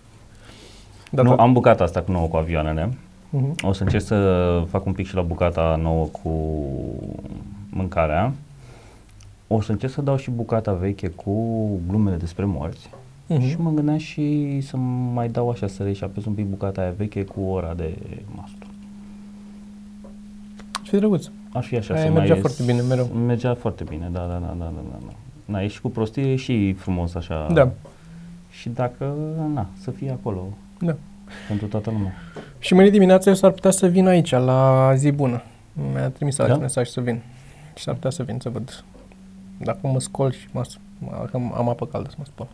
S2: Da,
S1: nu, am bucata asta cu nouă cu avioanele.
S2: Mhm.
S1: O să încerc să fac un pic și la bucata nouă cu mâncarea. O să încerc să dau și bucata veche cu glumele despre morți.
S2: Mhm.
S1: Și mă gândeam și să mai dau așa să reșapez un pic bucata aia veche cu ora de mastru.
S2: Ce drăguț.
S1: Ar fi așa
S2: Aia
S1: să
S2: mergea
S1: mai
S2: foarte bine mereu.
S1: Mergea foarte bine, da, da, da, da, da, da. da. Na, e și cu prostie, e și frumos așa.
S2: Da.
S1: Și dacă, na, să fie acolo
S2: Da.
S1: pentru toată lumea.
S2: Și mâine dimineață eu s-ar putea să vin aici, la zi bună. Mi-a trimis
S1: Da?
S2: da? mesaj să vin. Și s-ar putea să vin să văd. Dacă mă scol și mă, mă, că am apă caldă să mă spăl.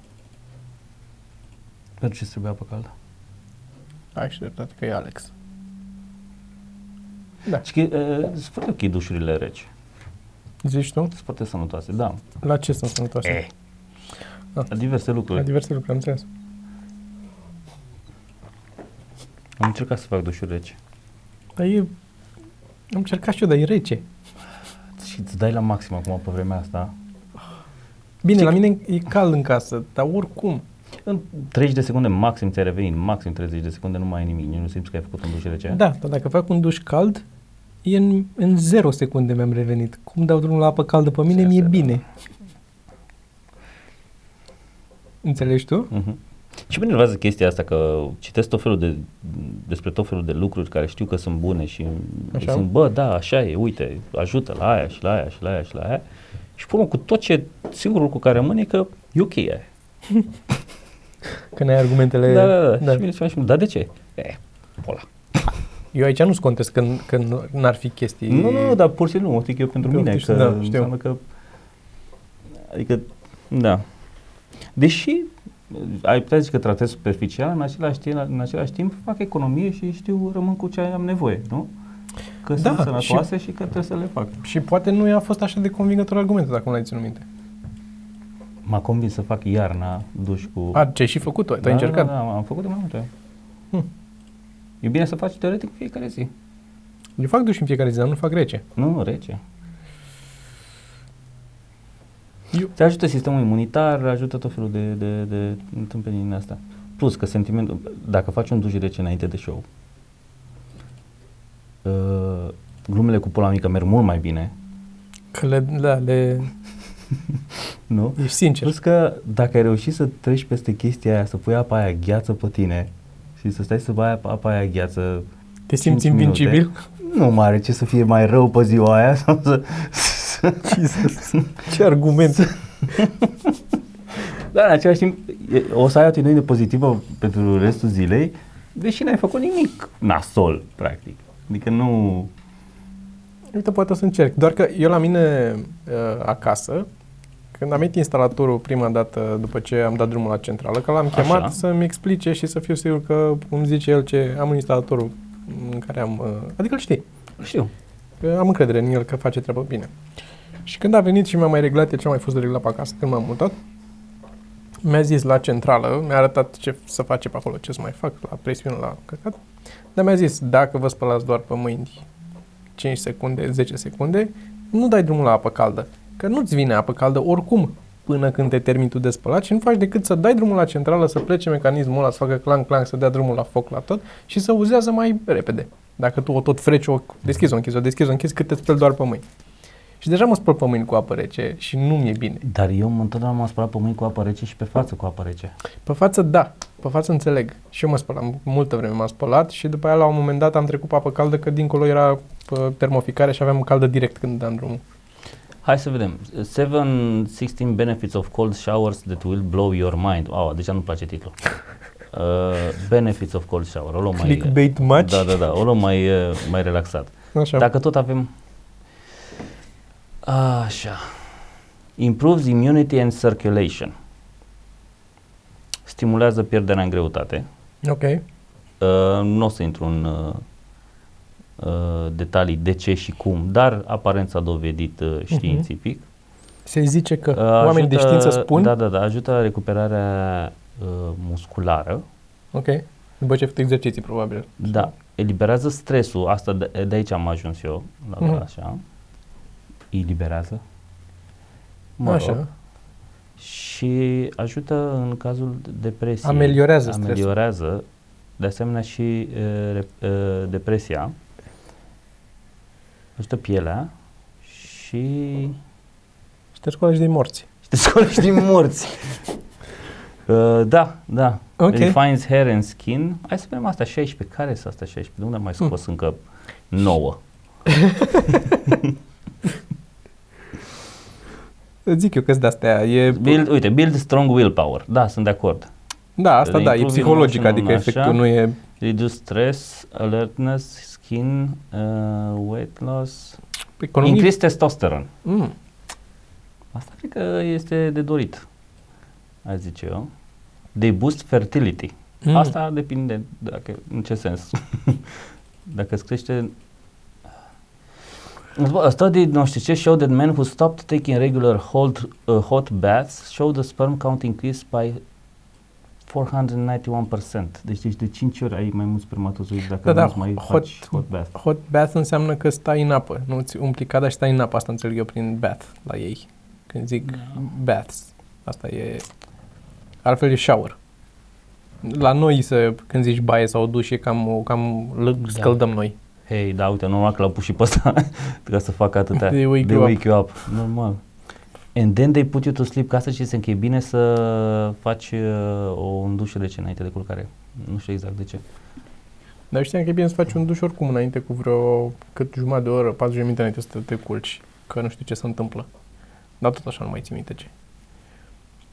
S1: Pentru ce trebuie apă caldă?
S2: Ai și dreptate că e Alex. Da.
S1: Și că, uh, sunt foarte ok dușurile reci.
S2: Zici tu?
S1: Sunt foarte sănătoase, da.
S2: La ce sunt sănătoase?
S1: Eh.
S2: Ah.
S1: La diverse lucruri.
S2: La diverse lucruri, am înțeles.
S1: Am încercat să fac dușuri reci.
S2: Dar e... Am încercat și eu, dar e rece.
S1: Și îți dai la maxim acum pe vremea asta.
S2: Bine,
S1: Știi
S2: la mine e cald în casă, dar oricum.
S1: În 30 de secunde maxim ți-ai revenit, maxim 30 de secunde nu mai ai nimic, nici nu simți că ai făcut un duș rece.
S2: Da, dar dacă fac un duș cald, e în, în 0 secunde mi-am revenit. Cum dau drumul la apă caldă pe mine,
S1: Se
S2: mi-e
S1: asta, da.
S2: bine. Înțelegi tu?
S1: Uh-huh. Și mă enervează chestia asta că citesc tot felul de, despre tot felul de lucruri care știu că sunt bune și
S2: Așa?
S1: sunt, bă, da, așa e, uite, ajută la aia și la aia și la aia și la aia. Și până cu tot ce, singurul lucru care rămâne e că e ok aia.
S2: Că n-ai argumentele...
S1: Da, da, da.
S2: da.
S1: Și vine și mă da, de ce? E, pola.
S2: Eu aici nu-ți contest că, n- că n- n-ar fi chestii...
S1: Nu, nu, nu, dar pur și simplu, mă zic eu pentru
S2: Pe
S1: mine,
S2: optici,
S1: că
S2: da, știu.
S1: înseamnă că, adică, da. Deși, ai putea zice că tratez superficial, în același, timp, în același timp fac economie și știu, rămân cu ce am nevoie, nu? Că
S2: Da,
S1: sunt sănătoase și, și că trebuie să le fac.
S2: Și poate nu i-a fost așa de convingător argumentul, dacă nu l-ai ținut minte.
S1: M-a convins să fac iarna duș cu...
S2: A, ce ai și făcut tu? Tu
S1: da,
S2: ai încercat?
S1: Da, da, am făcut de mai multe ori.
S2: Hm.
S1: E bine să faci teoretic fiecare zi.
S2: Eu fac duș în fiecare zi, dar nu fac rece.
S1: Nu, nu, rece.
S2: Eu-
S1: Te ajută sistemul imunitar, ajută tot felul de, de, de întâmplări din asta. Plus că sentimentul, dacă faci un duș rece înainte de show, uh, glumele cu pola mică merg mult mai bine,
S2: Că le, da, le...
S1: nu?
S2: Ești sincer.
S1: Plus că dacă ai reușit să treci peste chestia aia, să pui apa aia gheață pe tine și să stai să bai apa, apa aia gheață
S2: Te simți
S1: 5 minute,
S2: invincibil?
S1: Nu mai are ce să fie mai rău pe ziua aia sau să, să,
S2: Jesus. Ce argument.
S1: Dar în același timp e- o să ai o atitudine pozitivă pentru restul zilei, deși n-ai făcut nimic nasol, practic. Adică nu...
S2: Uite, poate o să încerc. Doar că eu la mine uh, acasă, când am venit instalatorul prima dată după ce am dat drumul la centrală, că l-am
S1: Așa.
S2: chemat să-mi explice și să fiu sigur că îmi zice el ce am un instalatorul în care am... Uh, adică îl știi.
S1: Știu.
S2: Că am încredere în el că face treaba bine. Și când a venit și mi-a mai reglat el ce a mai fost de reglat pe acasă, când m-am mutat, mi-a zis la centrală, mi-a arătat ce să face pe acolo, ce să mai fac, la presiune, la căcat, dar mi-a zis, dacă vă spălați doar pe mâini 5 secunde, 10 secunde, nu dai drumul la apă caldă, că nu-ți vine apă caldă oricum până când te termini tu de spălat și nu faci decât să dai drumul la centrală, să plece mecanismul ăla, să facă clang-clang, să dea drumul la foc la tot și să uzează mai repede. Dacă tu o tot freci, o deschizi, o închizi, o deschizi, o închizi, cât te speli doar pe mâini. Și deja mă spăl pe mâini cu apă rece și nu mi-e bine.
S1: Dar eu mă- întotdeauna m-am spălat pe mâini cu apă rece și pe față cu apă rece.
S2: Pe față, da. Pe față înțeleg. Și eu mă spălam, multă vreme m-am spălat și după aia la un moment dat am trecut pe apă caldă că dincolo era pă, termoficare și aveam caldă direct când dam drumul.
S1: Hai să vedem. 7-16 benefits of cold showers that will blow your mind. Wow, deja nu-mi place titlul. Uh, benefits of cold shower. O luăm mai...
S2: Clickbait much?
S1: Da, da, da. O luăm mai, uh, mai relaxat.
S2: Așa.
S1: Dacă tot avem... Așa. Improves immunity and circulation. Stimulează pierderea în greutate.
S2: Ok.
S1: Uh, nu o să intru în uh, uh, detalii de ce și cum, dar aparent s-a dovedit uh, științific.
S2: Se zice că
S1: Uh,
S2: oamenii de știință spun
S1: Da, da, da, ajută la recuperarea uh, musculară.
S2: Ok. După ce ai făcut exerciții, probabil.
S1: Da, eliberează stresul, asta de, de aici am ajuns eu, la
S2: Mhm.
S1: așa. Eliberează.
S2: Așa.
S1: Și ajută în cazul depresiei.
S2: Ameliorează stresul.
S1: Ameliorează, de asemenea și uh, rep- uh, depresia. Ajută pielea și
S2: Și te scoală și de morți.
S1: și te scoală și din morți. Uh, da, da.
S2: Ok.
S1: Refines hair and skin. Hai să vedem asta 16. Care sunt astea 16? De unde am mai
S2: Hmm.
S1: scos încă 9?
S2: Îți zic eu că de astea. E,
S1: Build, uite, build strong willpower. Da, sunt de acord.
S2: da, asta da, e
S1: Improving
S2: psihologic,
S1: emotional,
S2: adică
S1: așa.
S2: efectul nu e...
S1: Reduce stress, alertness, skin, uh, weight loss,
S2: Economie.
S1: increase testosterone.
S2: Mm.
S1: Asta cred că este de dorit, aș zice eu. They boost fertility.
S2: Mm.
S1: Asta depinde dacă, în ce sens. dacă îți crește... A study nu știu ce show that men who stopped taking regular hot, uh, hot baths show the sperm count increase by 491%. Deci, deci de 5 ori ai mai mulți spermatozoizi dacă
S2: Da, da,
S1: nu mai
S2: hot-
S1: faci hot bath.
S2: Hot bath înseamnă că stai în apă. Nu ți umpli cada și stai în apă. Asta înțeleg eu prin bath la ei. Când zic
S1: Da.
S2: baths. Asta e... Altfel e shower. La noi, să, când zici baie sau duș, e cam, o- cam l-
S1: Da.
S2: scăldăm noi.
S1: Hei, da, uite, normal că l-au pus și pe ăsta ca să facă atâtea.
S2: They wake
S1: They
S2: you
S1: wake you up. Normal. And then they put you to sleep. Ca asta și că e bine să faci uh, o un duș rece înainte de culcare. Nu știu exact de ce.
S2: Dar știam că e bine să faci un duș oricum înainte cu vreo cât jumătate de oră, 40 de minute înainte să te culci, că nu știu ce se întâmplă. Dar tot așa nu mai țin minte ce.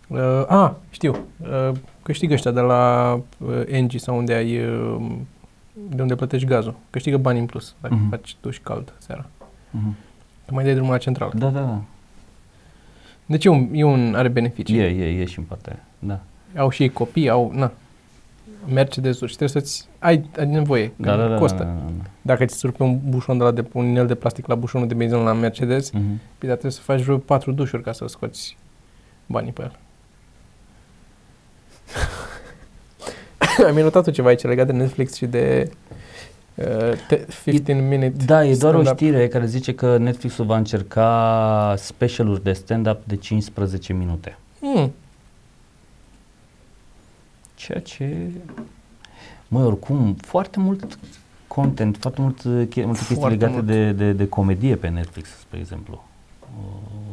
S2: Uh, a, știu. Uh, câștigă ăștia de la uh, Engie sau unde ai uh, de unde plătești gazul. Câștigă bani în plus dacă
S1: Mhm.
S2: faci duș cald seara.
S1: Mhm.
S2: Că mai dai drumul la centrală.
S1: Da, da, da.
S2: Deci e un, e un are beneficii.
S1: E, e, e și în partea aia. Da.
S2: Au și ei copii, au, na, Mercedes-uri și trebuie să-ți ai, ai nevoie, că
S1: Da, da, da.
S2: costă.
S1: Da, da, da.
S2: Dacă ți surpe un bușon de la de, un inel de plastic la bușonul de benzină la Mercedes,
S1: Mhm.
S2: Păi, dar trebuie să faci vreo patru dușuri ca să scoți banii pe el. Ai mai notat tu ceva aici legat de Netflix și de uh, te- 15 minute
S1: Da, e doar o
S2: stand-up?
S1: știre care zice că Netflix-ul va încerca specialuri de stand-up de 15 minute.
S2: Hmm.
S1: Ceea ce... Măi, oricum, foarte mult content, foarte mult, uh, che- multe chestii
S2: Foarte
S1: legate
S2: mult.
S1: de, de, de comedie pe Netflix, spre exemplu. Uh,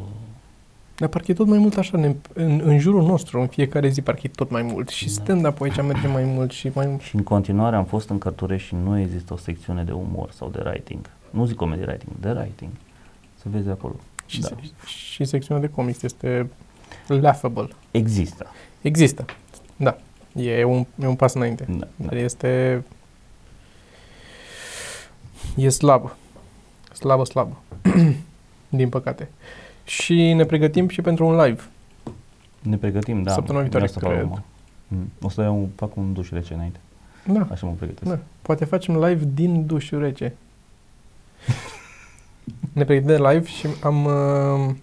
S2: Dar parcă e tot mai mult așa, ne, în, în jurul nostru, în fiecare zi parcă e tot mai mult. Și
S1: Da.
S2: stand-up aici merge mai mult și mai...
S1: Și în continuare am fost în Cărturești și nu există o secțiune de umor sau de writing. Nu zic comedy writing, de writing. Să vezi acolo.
S2: Și,
S1: Da.
S2: se, și secțiunea de comics este laughable.
S1: Există.
S2: Există. Da. E un, e un pas înainte.
S1: Da, da.
S2: Dar este... E slabă. Slabă, slabă. Din păcate. Și ne pregătim și pentru un live.
S1: Ne pregătim, da.
S2: Săptămâna viitoare,
S1: Vreau să fac
S2: cred.
S1: acum. Mm. O să iau, fac un duș rece înainte.
S2: Da.
S1: Așa mă pregătesc.
S2: da. Poate facem live din dușul rece. ne pregătim de live și am... Uh, am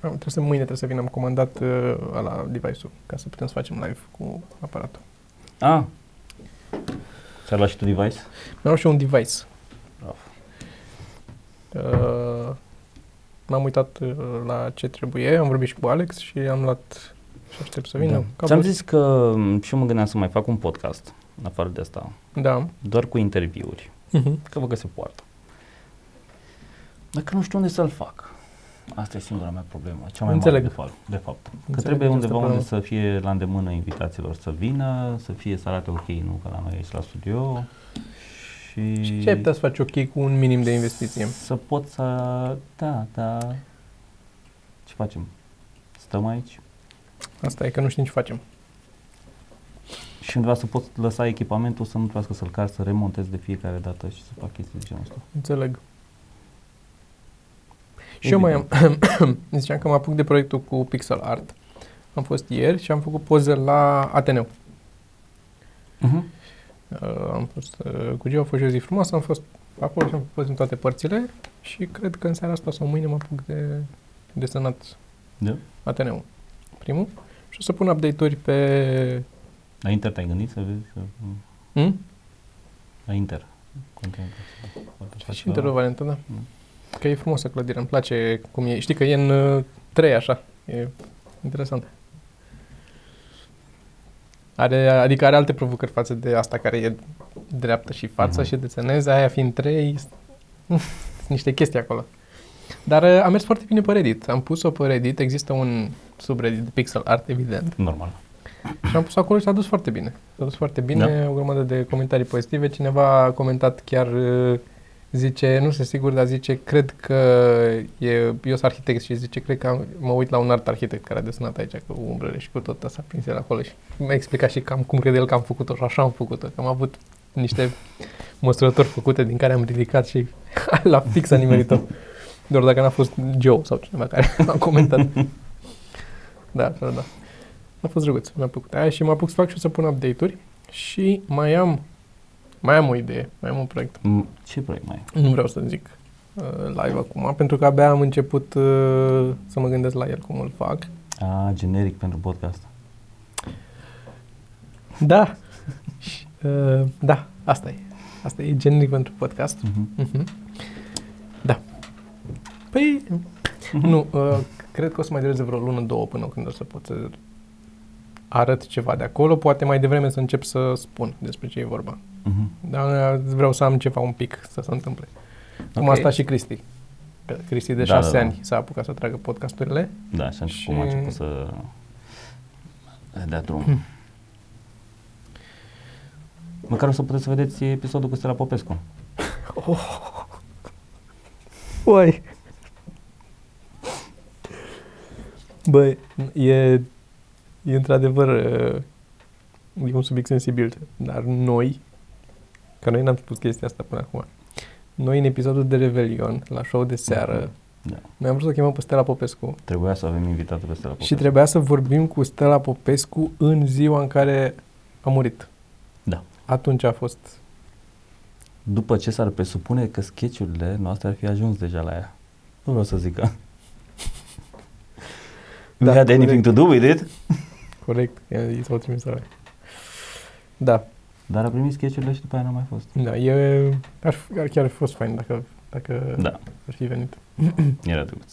S2: trebuie să mâine trebuie să vin, am comandat uh, la device-ul ca să putem să facem live cu aparatul.
S1: Ah. Ți-ai luat și tu device?
S2: Mi-am luat și un device.
S1: Bravo.
S2: Uh, m-am uitat uh, la ce trebuie, am vorbit și cu Alex și am luat și aștept să vină.
S1: Da.
S2: cabluri.
S1: Ți-am zis că m, și eu mă gândeam să mai fac un podcast, în afară de asta,
S2: Da.
S1: doar cu interviuri,
S2: Uh-huh.
S1: că văd că se poartă. Dacă nu știu unde să-l fac. Asta e singura mea problemă, cea mai
S2: Înțeleg.
S1: mare de fapt. De fapt. Că
S2: Înțeleg
S1: trebuie
S2: această
S1: undeva unde
S2: problemă.
S1: să fie la îndemână invitaților să vină, să fie să arate ok, nu ca la noi aici la studio. Și,
S2: Și ce ai putea să faci ok cu un minim de investiție?
S1: să pot să... Da, da. Ce facem? Stăm aici?
S2: Asta e că nu știm ce facem.
S1: Și undeva să pot lăsa echipamentul să nu trebuiască să-l car, să remontez de fiecare dată și să fac chestii de genul ăsta.
S2: Înțeleg. Și eu mai am, ziceam că mă apuc de proiectul cu pixel art. Am fost ieri și am făcut poze la Ateneu.
S1: Uh-huh.
S2: Uh, am fost uh, cu Geo, a fost și o zi frumoasă, am fost acolo și am făcut poze în toate părțile și cred că în seara asta sau mâine mă apuc de desenat
S1: Da?
S2: Ateneu. Primul. Și o să pun update-uri pe
S1: La Inter te-ai gândit să vezi? Să...
S2: Hmm?
S1: La Inter. Continental. Poate
S2: Și
S1: faci
S2: Interul
S1: ceva.
S2: Valentă, da.
S1: Mm.
S2: Că e frumosă clădirea, îmi place cum e. Știi că e în uh, trei așa. E interesant. Are, adică are alte provocări față de asta care e dreaptă și față
S1: Mhm.
S2: și deseneze, aia fiind trei, sunt niște chestii acolo. Dar uh, a mers foarte bine pe Reddit. Am pus-o pe Reddit, există un subreddit de pixel art, evident.
S1: Normal.
S2: Și am pus acolo și s-a dus foarte bine. S-a dus foarte bine, da. o grămadă de comentarii pozitive. Cineva a comentat chiar, uh, zice, nu sunt sigur, dar zice, cred că e, eu sunt arhitect și zice, cred că am, mă uit la un art arhitect care a desenat aici cu umbrele și cu tot asta prins el acolo și mi-a explicat și cam cum crede el că am făcut-o și așa am făcut-o. Că am avut niște măsurători făcute din care am ridicat și la fix a nimerit-o. Doar dacă n-a fost Joe sau cineva care a comentat. Da, așa, da. A fost drăguț, mi-a plăcut aia și mă apuc să fac și eu să pun update-uri și mai am, mai am o idee, mai am un proiect.
S1: M- Ce proiect mai ai?
S2: Nu vreau să zic uh, live acum, pentru că abia am început uh, să mă gândesc la el cum îl fac.
S1: A, generic pentru podcast.
S2: Da, Și, uh, da, asta e. Asta e generic pentru podcast.
S1: Mhm.
S2: Mhm. Da. Păi, nu, uh, cred că o să mai dureze vreo lună, două până când o să pot să arăt ceva de acolo. Poate mai devreme să încep să spun despre ce e vorba.
S1: Mhm.
S2: Dar uh, vreau să am ceva un pic să se întâmple. Cum
S1: Ok.
S2: a stat și Cristi. Că Cristi de
S1: Da,
S2: șase
S1: da, da.
S2: ani s-a apucat să tragă podcasturile.
S1: Da, și,
S2: Și-
S1: și... cum a început să dea drum.
S2: Hmm.
S1: Măcar o să puteți să vedeți episodul cu Stella Popescu.
S2: Uai! Băi, e, e într-adevăr uh, e un subiect sensibil, dar noi, că noi n-am spus chestia asta până acum, noi în episodul de Revelion, la show de seară,
S1: Da.
S2: noi am vrut să chemăm pe Stella Popescu
S1: Trebuia să avem invitatul pe Stella Popescu.
S2: și trebuia să vorbim cu Stella Popescu în ziua în care a murit.
S1: Da.
S2: Atunci a fost...
S1: După ce s-ar presupune că sketchurile noastre ar fi ajuns deja la ea. Nu vreau să zic că...
S2: Da,
S1: We had anything to
S2: corect.
S1: do with it.
S2: Corect, i s-au trimis la Da,
S1: Dar a primit sketchurile și după aia n-a mai fost.
S2: da, e, ar, fi- ar chiar fi fost fain dacă, dacă
S1: Da,
S2: ar fi venit.
S1: era drăguț.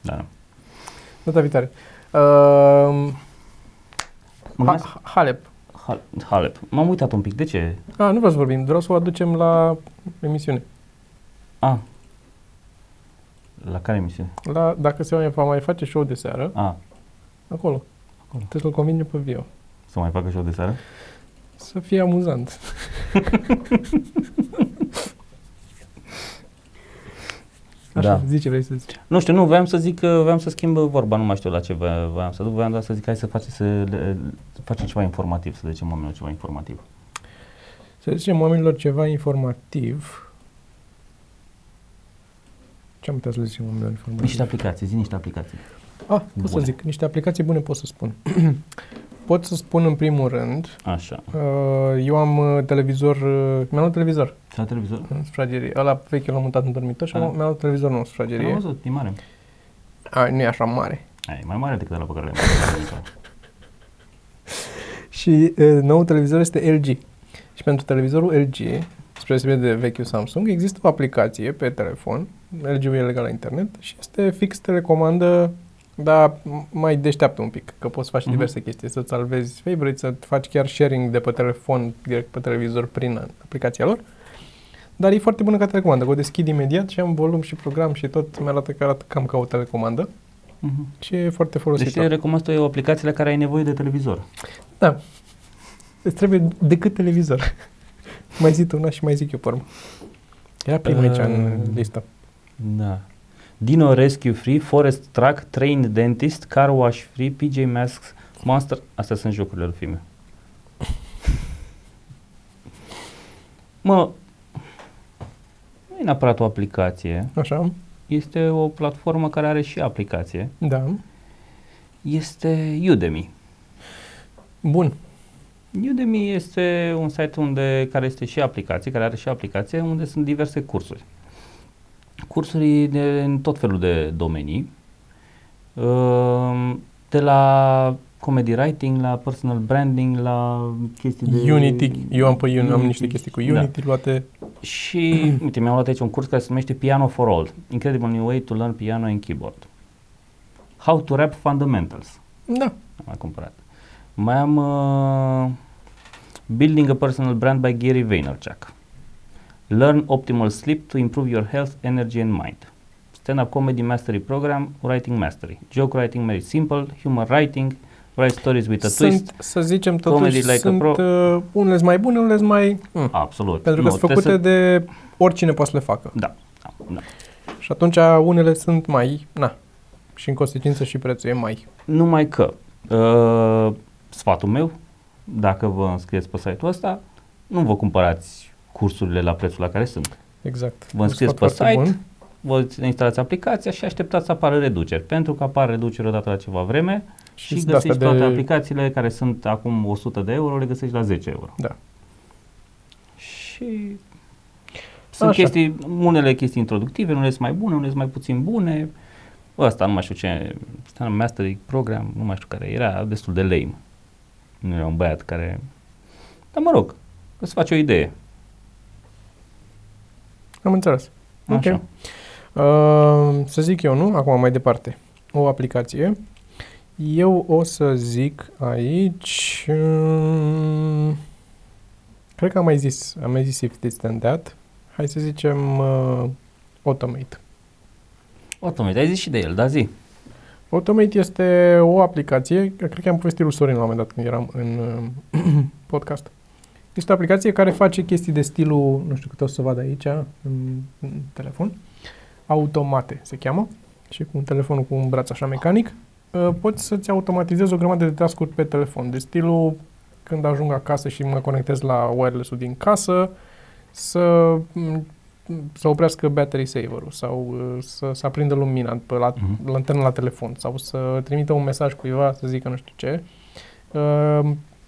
S1: Da, da.
S2: Data viitoare. Uh,
S1: Mă gândesc-
S2: ha, Halep.
S1: Hal- Halep. M-am uitat un pic. De ce?
S2: Ah, nu vreau să vorbim, vreau să o aducem la emisiune.
S1: A. La care emisiune?
S2: La, dacă se mai, va mai face show de seară,
S1: A.
S2: acolo.
S1: Acolo.
S2: Trebuie să-l convingem pe Vio.
S1: Să mai facă show de seară?
S2: Să fie amuzant. Așa,
S1: Da.
S2: zice, vrei să zici.
S1: Nu știu, nu, voiam să zic că voiam să schimb vorba, nu mai știu la ce voiam, voiam să duc, voiam doar să zic hai să, face, să, le, să facem ceva informativ, să zicem oamenilor ceva informativ.
S2: Să zicem oamenilor ceva informativ. Ce am putea să le zicem oamenilor informativ?
S1: Niște aplicații, zi niște aplicații.
S2: Ah, pot să
S1: Bune.
S2: zic, niște aplicații bune pot să spun. pot să spun în primul rând,
S1: Așa.
S2: uh, eu am uh, televizor, uh, mi-am luat televizor
S1: La televizor?
S2: în sufragerie. Ăla vechi l-am mutat în dormitor și
S1: Ah.
S2: am, mi-am luat televizor nou în
S1: Am
S2: sufragerie.
S1: văzut, e mare.
S2: A, nu e așa mare.
S1: Ai, e mai mare decât ăla pe care l-am văzut.
S2: Și uh, nou televizor este LG. Și pentru televizorul LG, spre deosebire de vechiul Samsung, există o aplicație pe telefon, LG-ul e legal la internet, și este fix telecomandă, dar m- mai deșteaptă un pic, că poți să faci
S1: Mhm.
S2: diverse chestii, să-ți salvezi favorite, să faci chiar sharing de pe telefon, direct pe televizor, prin aplicația lor. Dar e foarte bună ca telecomandă, că o deschid imediat și am volum și program și tot mi arată că arată cam ca o telecomandă
S1: Mhm.
S2: și e foarte folosită.
S1: Deci recomand tu o aplicație la care ai nevoie de televizor.
S2: Da. Îți trebuie decât televizor. mai zi tu una și mai zic eu pe urmă. Era prima aici în
S1: Uh.
S2: listă.
S1: Da. Dino Rescue Free, Forest Track, Train Dentist, Car Wash Free, PJ Masks, Monster. Astea sunt jocurile lui filme. Mă, nu e neapărat o aplicație.
S2: Așa?
S1: Este o platformă care are și aplicație.
S2: Da.
S1: Este Udemy.
S2: Bun.
S1: Udemy este un site unde, care este și aplicație, care are și aplicație, unde sunt diverse cursuri. Cursuri de, în tot felul de domenii, Ehm, de la comedy writing, la personal branding, la chestii de...
S2: Unity, eu am pe Unity, am
S1: Unity.
S2: niște chestii cu
S1: Da.
S2: Unity luate.
S1: Și, uite, mi-am luat aici un curs care se numește Piano for All. Incredible New Way to Learn Piano and Keyboard. How to Rap Fundamentals.
S2: Da.
S1: Am mai cumpărat. Mai am uh, Building a Personal Brand by Gary Vaynerchuk. Learn Optimal Sleep to Improve Your Health, Energy and Mind. Stand-up Comedy Mastery Program, Writing Mastery. Joke Writing Made Simple, Humor Writing, Write Stories with a Twist.
S2: Sunt, să zicem totuși,
S1: Comedy like a
S2: sunt
S1: pro.
S2: uh, unele sunt mai bune, unele sunt mai... Mm.
S1: Absolut.
S2: Pentru că
S1: Nu,
S2: sunt
S1: trebuie
S2: făcute de oricine poate să le facă.
S1: Da, da, da.
S2: Și atunci unele sunt mai... Na. Și în consecință și prețul e mai.
S1: Numai că uh, sfatul meu, dacă vă înscrieți pe site-ul ăsta, nu vă cumpărați cursurile la prețul la care sunt.
S2: Exact.
S1: Vă
S2: Un
S1: înscrieți
S2: sfat
S1: pe
S2: foarte
S1: site,
S2: bun.
S1: vă instalați aplicația și așteptați să apară reduceri. Pentru că apar reduceri odată la ceva vreme și,
S2: Și
S1: și
S2: de astea
S1: găsești toate
S2: de-
S1: aplicațiile care sunt acum 100 de euro, le găsești la 10 euro.
S2: Da.
S1: Și sunt
S2: Așa.
S1: chestii, unele chestii introductive, unele sunt mai bune, unele sunt mai puțin bune. Ăsta nu mai știu ce, ăsta Mastery Program, nu mai știu care era, destul de lame. Nu era un băiat care... Dar mă rog, îți faci o idee.
S2: Am înțeles. Ok.
S1: Așa.
S2: Uh, să zic eu, nu? Acum mai departe. O aplicație. Eu o să zic aici... Um, cred că am mai zis, am mai zis if this then that. Hai să zicem uh, Automate.
S1: Automate, ai zis și de el, da zi.
S2: Automate este o aplicație, cred că am povestit lui Sorin la un moment dat când eram în uh, podcast. Este o aplicație care face chestii de stilul, nu știu cât o să vad aici, în, în telefon, automate se cheamă, și cu un telefon cu un braț așa mecanic, uh, poți să-ți automatizezi o grămadă de task pe telefon, de stilul când ajung acasă și mă conectez la wireless-ul din casă, să, m, să oprească battery saver-ul sau uh, să, să aprindă lumina pe la,
S1: Mhm.
S2: lanterna la telefon sau să trimită un mesaj cuiva să zică nu știu ce.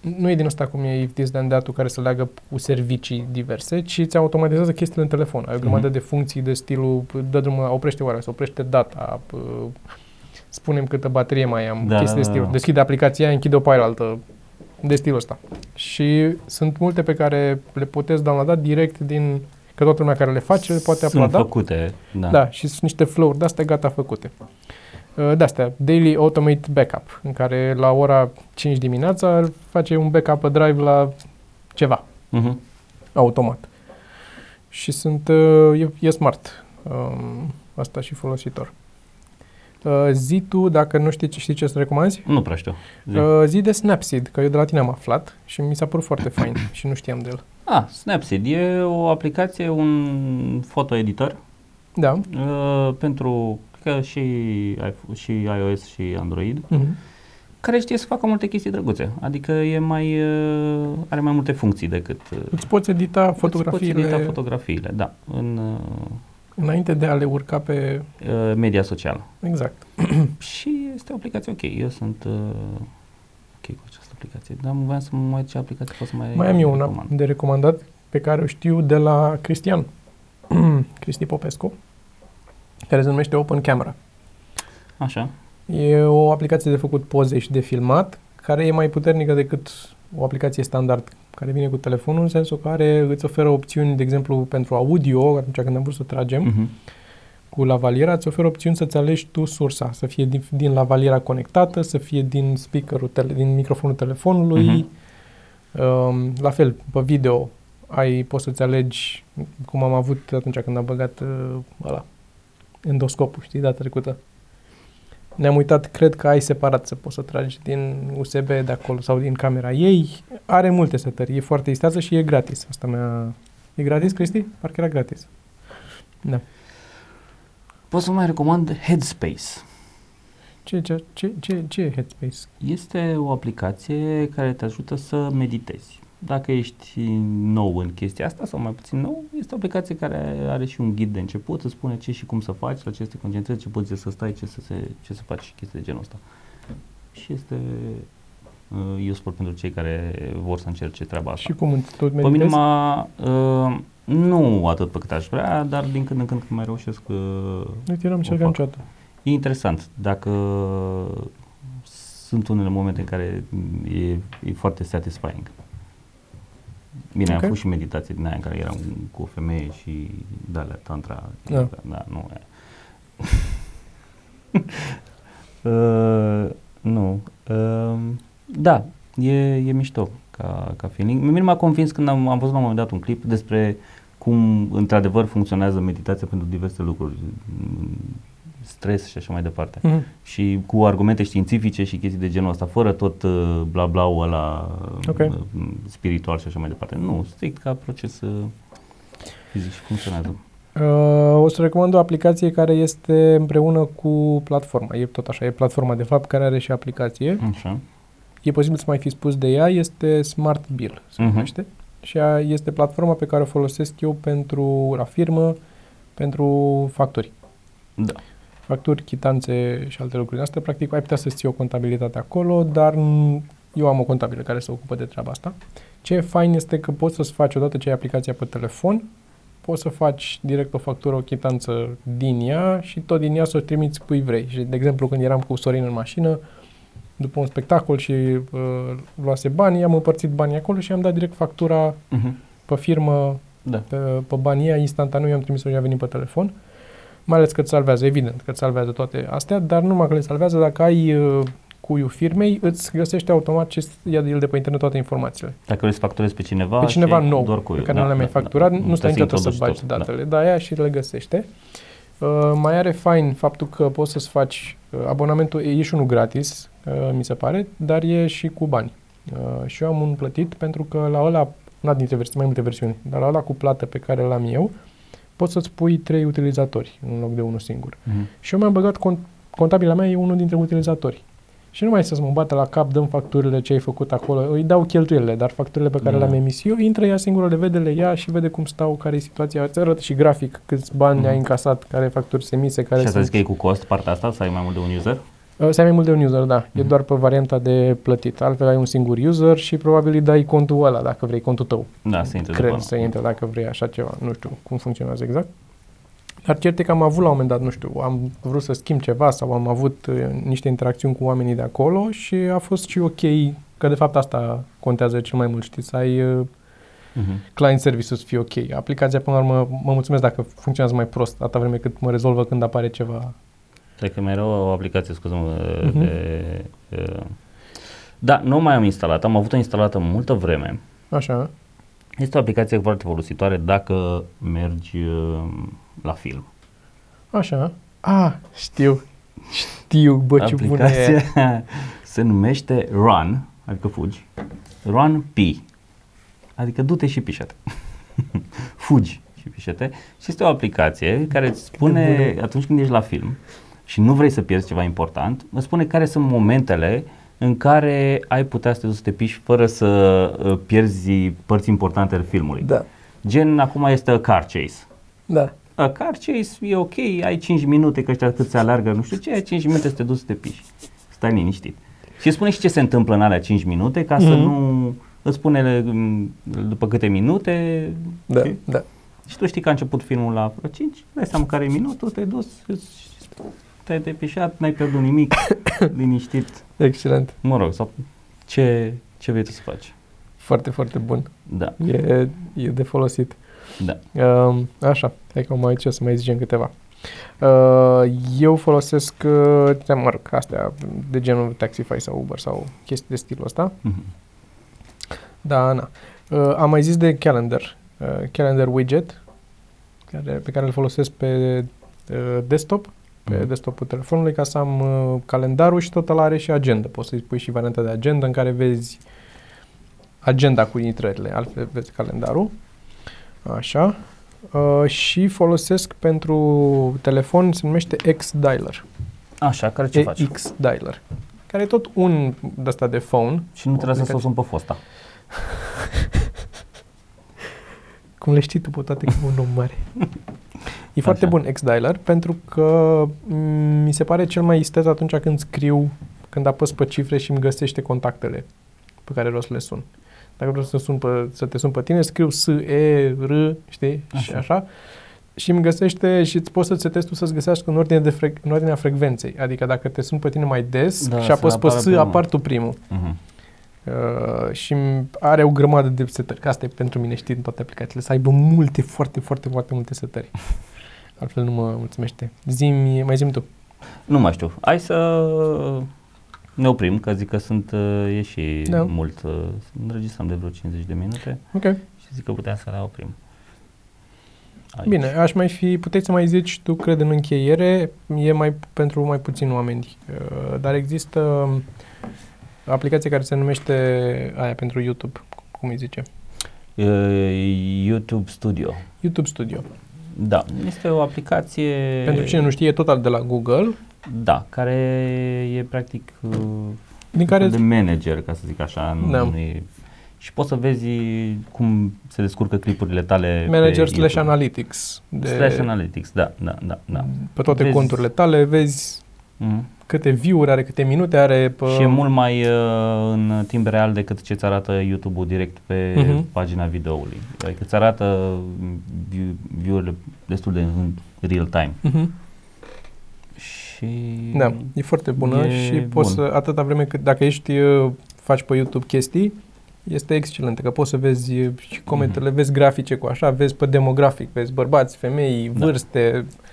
S2: Uh, nu e din asta cum e If This Then That-ul care să leagă cu servicii diverse, ci îți automatizează chestiile în telefon. Ai o grămadă
S1: Mhm.
S2: de funcții de stilul dă drumul, oprește wireless, oprește data, uh, spunem câtă baterie mai am,
S1: Da,
S2: chestii de
S1: da, da,
S2: stil.
S1: da.
S2: Deschide aplicația, închide o pe aia altă, de stilul ăsta. Și sunt multe pe care le puteți downloada direct din că toată lumea care le face le poate
S1: Sunt
S2: uploada.
S1: făcute, da.
S2: Da, și sunt niște flow-uri de-astea gata făcute. Uh, De-astea, Daily Automate Backup, în care la ora 5 dimineața îl face un backup pe drive la ceva,
S1: Mhm.
S2: automat. Și sunt, uh, e, e smart, um, asta și folositor. Uh, zi tu, dacă nu știi ce știi ce să recomanzi,
S1: Nu prea știu. Zi.
S2: uh, zi de Snapseed, că eu de la tine am aflat și mi s-a părut foarte fain și nu știam de el.
S1: Ah, Snapseed e o aplicație, un fotoeditor
S2: Da.
S1: uh, pentru cred că și, iPhone- și iOS și Android,
S2: Mhm.
S1: care știe să facă multe chestii drăguțe. Adică e mai, uh, are mai multe funcții decât uh,
S2: Îți poți edita
S1: îți poți
S2: fotografiile
S1: edita fotografiile, da, în uh,
S2: înainte de a le urca pe...
S1: uh, media socială.
S2: Exact.
S1: Și este o aplicație ok. Eu sunt uh, ok cu această aplicație. Dar voiam să mă uit ce aplicație pot să mai
S2: Mai am eu una
S1: recomand.
S2: de recomandat pe care o știu de la Cristian, Cristi Popescu, care se numește Open Camera.
S1: Așa.
S2: E o aplicație de făcut poze și de filmat, care e mai puternică decât o aplicație standard care vine cu telefonul, în sensul care îți oferă opțiuni, de exemplu, pentru audio, atunci când am vrut să tragem,
S1: Mhm.
S2: cu lavaliera, îți oferă opțiuni să-ți alegi tu sursa, să fie din, din lavaliera conectată, să fie din speakerul, tele, din microfonul telefonului.
S1: Mhm.
S2: Um, la fel, pe video ai, poți să-ți alegi, cum am avut atunci când am băgat uh, ăla, endoscopul, știi, data trecută. Ne-am uitat, cred că ai separat să poți să tragi din USB de acolo sau din camera ei. Are multe setări, e foarte isteață și e gratis. Asta mi-a... E gratis, Cristi? Parcă era gratis. Da.
S1: Pot să mai recomand Headspace.
S2: Ce, ce, ce, ce, ce e Headspace?
S1: Este o aplicație care te ajută să meditezi. Dacă ești nou în chestia asta sau mai puțin nou, este o aplicație care are și un ghid de început, îți spune ce și cum să faci, la ce să te concentrezi, ce poziție să stai, ce să, se, ce să faci și chestii de genul ăsta. Și este uh, useful pentru cei care vor să încerce treaba asta.
S2: Și cum îți tot
S1: Pe mine
S2: meditezi?
S1: m-a, uh, nu atât pe cât aș vrea, dar din când în când când mai reușesc uh,
S2: Uite, eu n-am
S1: o
S2: încercat
S1: fac.
S2: niciodată.
S1: E interesant. Dacă sunt unele momente în care e, e foarte satisfying. Bine,
S2: Ok.
S1: am fost și meditație din aia în care eram cu o femeie și de alea, tantra.
S2: Da.
S1: da nu e. uh, nu. Uh, da, e, e mișto ca, ca feeling. Mie m-a convins când am, am văzut la un moment dat un clip despre cum într-adevăr funcționează meditația pentru diverse lucruri, mm, stres și așa mai departe.
S2: Mhm.
S1: Și cu argumente științifice și chestii de genul ăsta, fără tot uh, bla bla ăla
S2: Ok.
S1: uh, spiritual și așa mai departe. Nu, strict ca proces uh, fizic și funcționează.
S2: Uh, o să recomand o aplicație care este împreună cu platforma. E tot așa, e platforma de fapt care are și aplicație.
S1: Așa.
S2: E posibil să mai fi spus de ea, este Smart Bill, se
S1: Mhm.
S2: numește. Și a, este platforma pe care o folosesc eu pentru la firmă, pentru facturi.
S1: Da.
S2: Facturi, chitanțe și alte lucruri. Asta, practic, ai putea să ții o contabilitate acolo, dar mm, eu am o contabilă care se ocupă de treaba asta. Ce e fain este că poți să-ți faci, odată ce ai aplicația pe telefon, poți să faci direct o factură, o chitanță din ea și tot din ea să o trimiți cui vrei. Și, de exemplu, când eram cu Sorin în mașină, după un spectacol și uh, luase bani, am împărțit banii acolo și am dat direct factura
S1: Uh-huh.
S2: pe firmă,
S1: Da.
S2: pe, pe banii ăia, instantaneu i-am trimis-o și a venit pe telefon. Mai ales că îți salvează, evident că îți salvează toate astea, dar numai că le salvează dacă ai uh, cuiul firmei, îți găsește automat ce ia el de pe internet toate informațiile.
S1: Dacă vrei să facturezi pe cineva,
S2: Pe cineva
S1: și
S2: nou,
S1: doar cu
S2: pe care nu le-ai mai facturat, nu stai niciodată să bagi datele, da. aia și le găsește. Uh, mai are fain faptul că poți să-ți faci uh, abonamentul, e și unul gratis, uh, mi se pare, dar e și cu bani. Uh, și eu am un plătit pentru că la ăla, una dintre versiuni, mai multe versiuni, dar la ăla cu plată pe care l-am eu, poți să-ți pui trei utilizatori în loc de unul singur.
S1: Uh-huh.
S2: Și eu mi-am băgat, cont, contabila mea e unul dintre utilizatori. Și nu mai să mă bată la cap, dăm facturile ce ai făcut acolo, îi dau cheltuielile, dar facturile pe care
S1: Da.
S2: le-am emis eu, intră ea singură, le vede, le ia și vede cum stau, care e situația, îți arată și grafic câți bani
S1: Mhm.
S2: ai încasat, care facturi se emise, care
S1: Și asta
S2: sunt...
S1: zic că e cu cost partea asta, să ai mai mult de un user?
S2: Uh, Să ai mai mult de un user, da. E
S1: Mhm.
S2: doar pe varianta de plătit. Altfel ai un singur user și probabil îi dai contul ăla, dacă vrei, contul tău.
S1: Da, să intre de
S2: Cred
S1: bani.
S2: să intre dacă vrei așa ceva. Nu știu cum funcționează exact. Dar cert e că am avut la un moment dat, nu știu, am vrut să schimb ceva sau am avut uh, niște interacțiuni cu oamenii de acolo și a fost și ok, că de fapt asta contează cel mai mult, știi, să ai uh,
S1: Uh-huh.
S2: client service să fie ok. Aplicația, până la urmă, mă mulțumesc dacă funcționează mai prost, atâta vreme cât mă rezolvă când apare ceva.
S1: Cred că mai era o aplicație, scuză-mă,
S2: Mhm.
S1: de... uh, Da, nu mai am instalat, am avut-o instalată multă vreme.
S2: Așa,
S1: Este o aplicație foarte folositoare dacă mergi uh, la film.
S2: așa. Ah, știu, știu, bă, ce bună e.
S1: Aplicația se numește Run, adică fugi. Run P. Adică du-te și pișete. Fugi și pișete. Și este o aplicație care îți spune, atunci când ești la film și nu vrei să pierzi ceva important, îți spune care sunt momentele în care ai putea să te duci să te piși fără să uh, pierzi părți importante ale filmului.
S2: Da,
S1: Gen, acum este a car chase.
S2: da.
S1: A car chase e ok, ai 5 minute, că ăștia cât se alergă, nu știu ce, ai 5 minute să te duci să te piși. Stai liniștit. Și îți spune și ce se întâmplă în alea 5 minute, ca să
S2: Mhm.
S1: nu... Îți spune mm, după câte minute
S2: Da,
S1: știi?
S2: da.
S1: și tu știi că a început filmul la vreo 5, dai seama care e minutul, te-ai dus, îți- te-ai depișat, n-ai pierdut nimic, liniștit,
S2: Excelent.
S1: mă rog, sau ce, ce vrei tu să faci.
S2: Foarte, foarte bun.
S1: Da,
S2: E, e de folosit.
S1: da.
S2: Uh, așa, hai că mai ce să mai zicem câteva. Uh, eu folosesc, uh, mă rog, astea de genul Taxify sau Uber sau chestii de stilul ăsta.
S1: Mhm.
S2: Da, na. Uh, am mai zis de Calendar, uh, Calendar Widget, care, pe care îl folosesc pe uh, desktop, pe
S1: Mhm.
S2: desktopul telefonului, ca să am uh, calendarul și tot ăla are și agenda. Poți să-i pui și varianta de agenda în care vezi agenda cu intrările, altfel vezi calendarul. Așa. Uh, și folosesc pentru telefon, se numește X-Dialer.
S1: Așa, care ce faci?
S2: X-Dialer. Care e tot un de ăsta de phone.
S1: Și nu trebuie să
S2: aplicație.
S1: o sun pe fosta.
S2: Cum le știi tu pe toate că e un om mare. E foarte
S1: Așa.
S2: bun X-Dialer pentru că m, mi se pare cel mai isteț atunci când scriu, când apăs pe cifre și îmi găsește contactele pe care vreau să le sun. Dacă vreau să, sun pe, să te sun pe tine, scriu S, E, R, știi? Și
S1: Așa.
S2: așa. și îmi găsește și îți poți să setezi tu să-ți găsească în, ordine de frec- în ordinea frecvenței. Adică dacă te sun pe tine mai des
S1: Da,
S2: și
S1: să
S2: apăs pe
S1: apară
S2: S,
S1: primul.
S2: apar tu primul.
S1: Mhm.
S2: Uh, și are o grămadă de setări. Că asta e pentru mine, știi, în toate aplicațiile. Să aibă multe, foarte, foarte, foarte multe setări. Altfel nu mă mulțumește. Zimi, mai zim tu.
S1: Nu mai știu. Hai să ne oprim, că zic că sunt, uh, e și
S2: Da.
S1: mult, uh, înregistrăm de vreo 50 de minute
S2: Ok.
S1: și zic că putem să ne oprim. Aici.
S2: Bine, aș mai fi, puteți să mai zici, tu cred în încheiere, e mai pentru mai puțini oameni, Uh, dar există um, aplicație care se numește aia pentru YouTube, cum îi zice?
S1: Uh, YouTube Studio.
S2: YouTube Studio.
S1: Da, este o aplicație
S2: Pentru cine nu știe, e total de la Google,
S1: Da, care e practic uh,
S2: din care
S1: de manager, ca să zic așa. Nu,
S2: Da.
S1: nu e, și poți să vezi cum se descurcă clipurile tale
S2: manager
S1: pe
S2: slash
S1: YouTube.
S2: analytics. De,
S1: Slash Analytics, da, da, da. da.
S2: Pe toate
S1: Vezi-
S2: conturile tale, vezi
S1: Mhm.
S2: Câte view-uri are, câte minute are. Pe,
S1: Și e mult mai uh, în timp real decât ce ți arată YouTube-ul direct pe
S2: Mhm.
S1: pagina videoului. Adică îți arată view- view-urile destul de în real time.
S2: Mhm.
S1: Și
S2: Da, e foarte bună
S1: E
S2: și poți
S1: bun.
S2: să, atâta vreme cât dacă ești, uh, faci pe YouTube chestii, este excelentă, că poți să vezi uh, și comentele, vezi grafice cu așa, vezi pe demografic, vezi bărbați, femei,
S1: Da.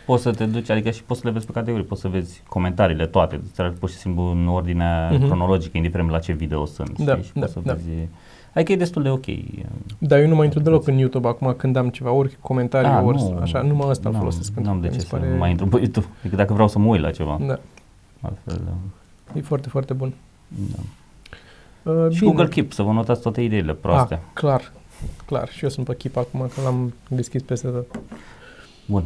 S2: Vârste,
S1: Poți să te duci, adică și poți să le vezi pe categorii, poți să vezi comentariile toate, îți arată pur și simplu în ordinea
S2: Mhm.
S1: cronologică, indiferent la ce video sunt.
S2: Da,
S1: știi? și
S2: da,
S1: poți să
S2: da.
S1: vezi. Adică e destul de ok.
S2: dar eu nu mai intru deloc în YouTube acum când am ceva, ori comentarii,
S1: Ah,
S2: ori
S1: nu,
S2: așa, numai ăsta îl
S1: n-am-
S2: folosesc. pentru
S1: N-am de
S2: că
S1: ce
S2: mi
S1: să
S2: se pare-
S1: mai intru pe YouTube. Adică dacă vreau să mă uit la ceva.
S2: Da,
S1: Altfel, uh,
S2: e foarte, foarte bun.
S1: da.
S2: Uh,
S1: Și
S2: bine.
S1: Google Keep, să vă notați toate ideile proaste.
S2: Ah, clar, clar. Și eu sunt pe Keep acum, că l-am deschis peste tot.
S1: Bun.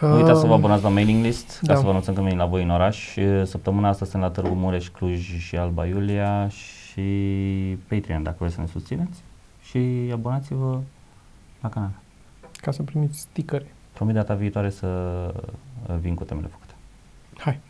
S1: Nu uitați să vă
S2: Um,
S1: abonați la mailing list ca
S2: da.
S1: să vă anunțăm când venim la voi în oraș. Săptămâna asta sunt la Târgu Mureș, Cluj și Alba Iulia și Patreon dacă vreți să ne susțineți. Și abonați-vă la canal.
S2: Ca să primiți stickere.
S1: Promit data viitoare să uh, vin cu temele făcute.
S2: Hai.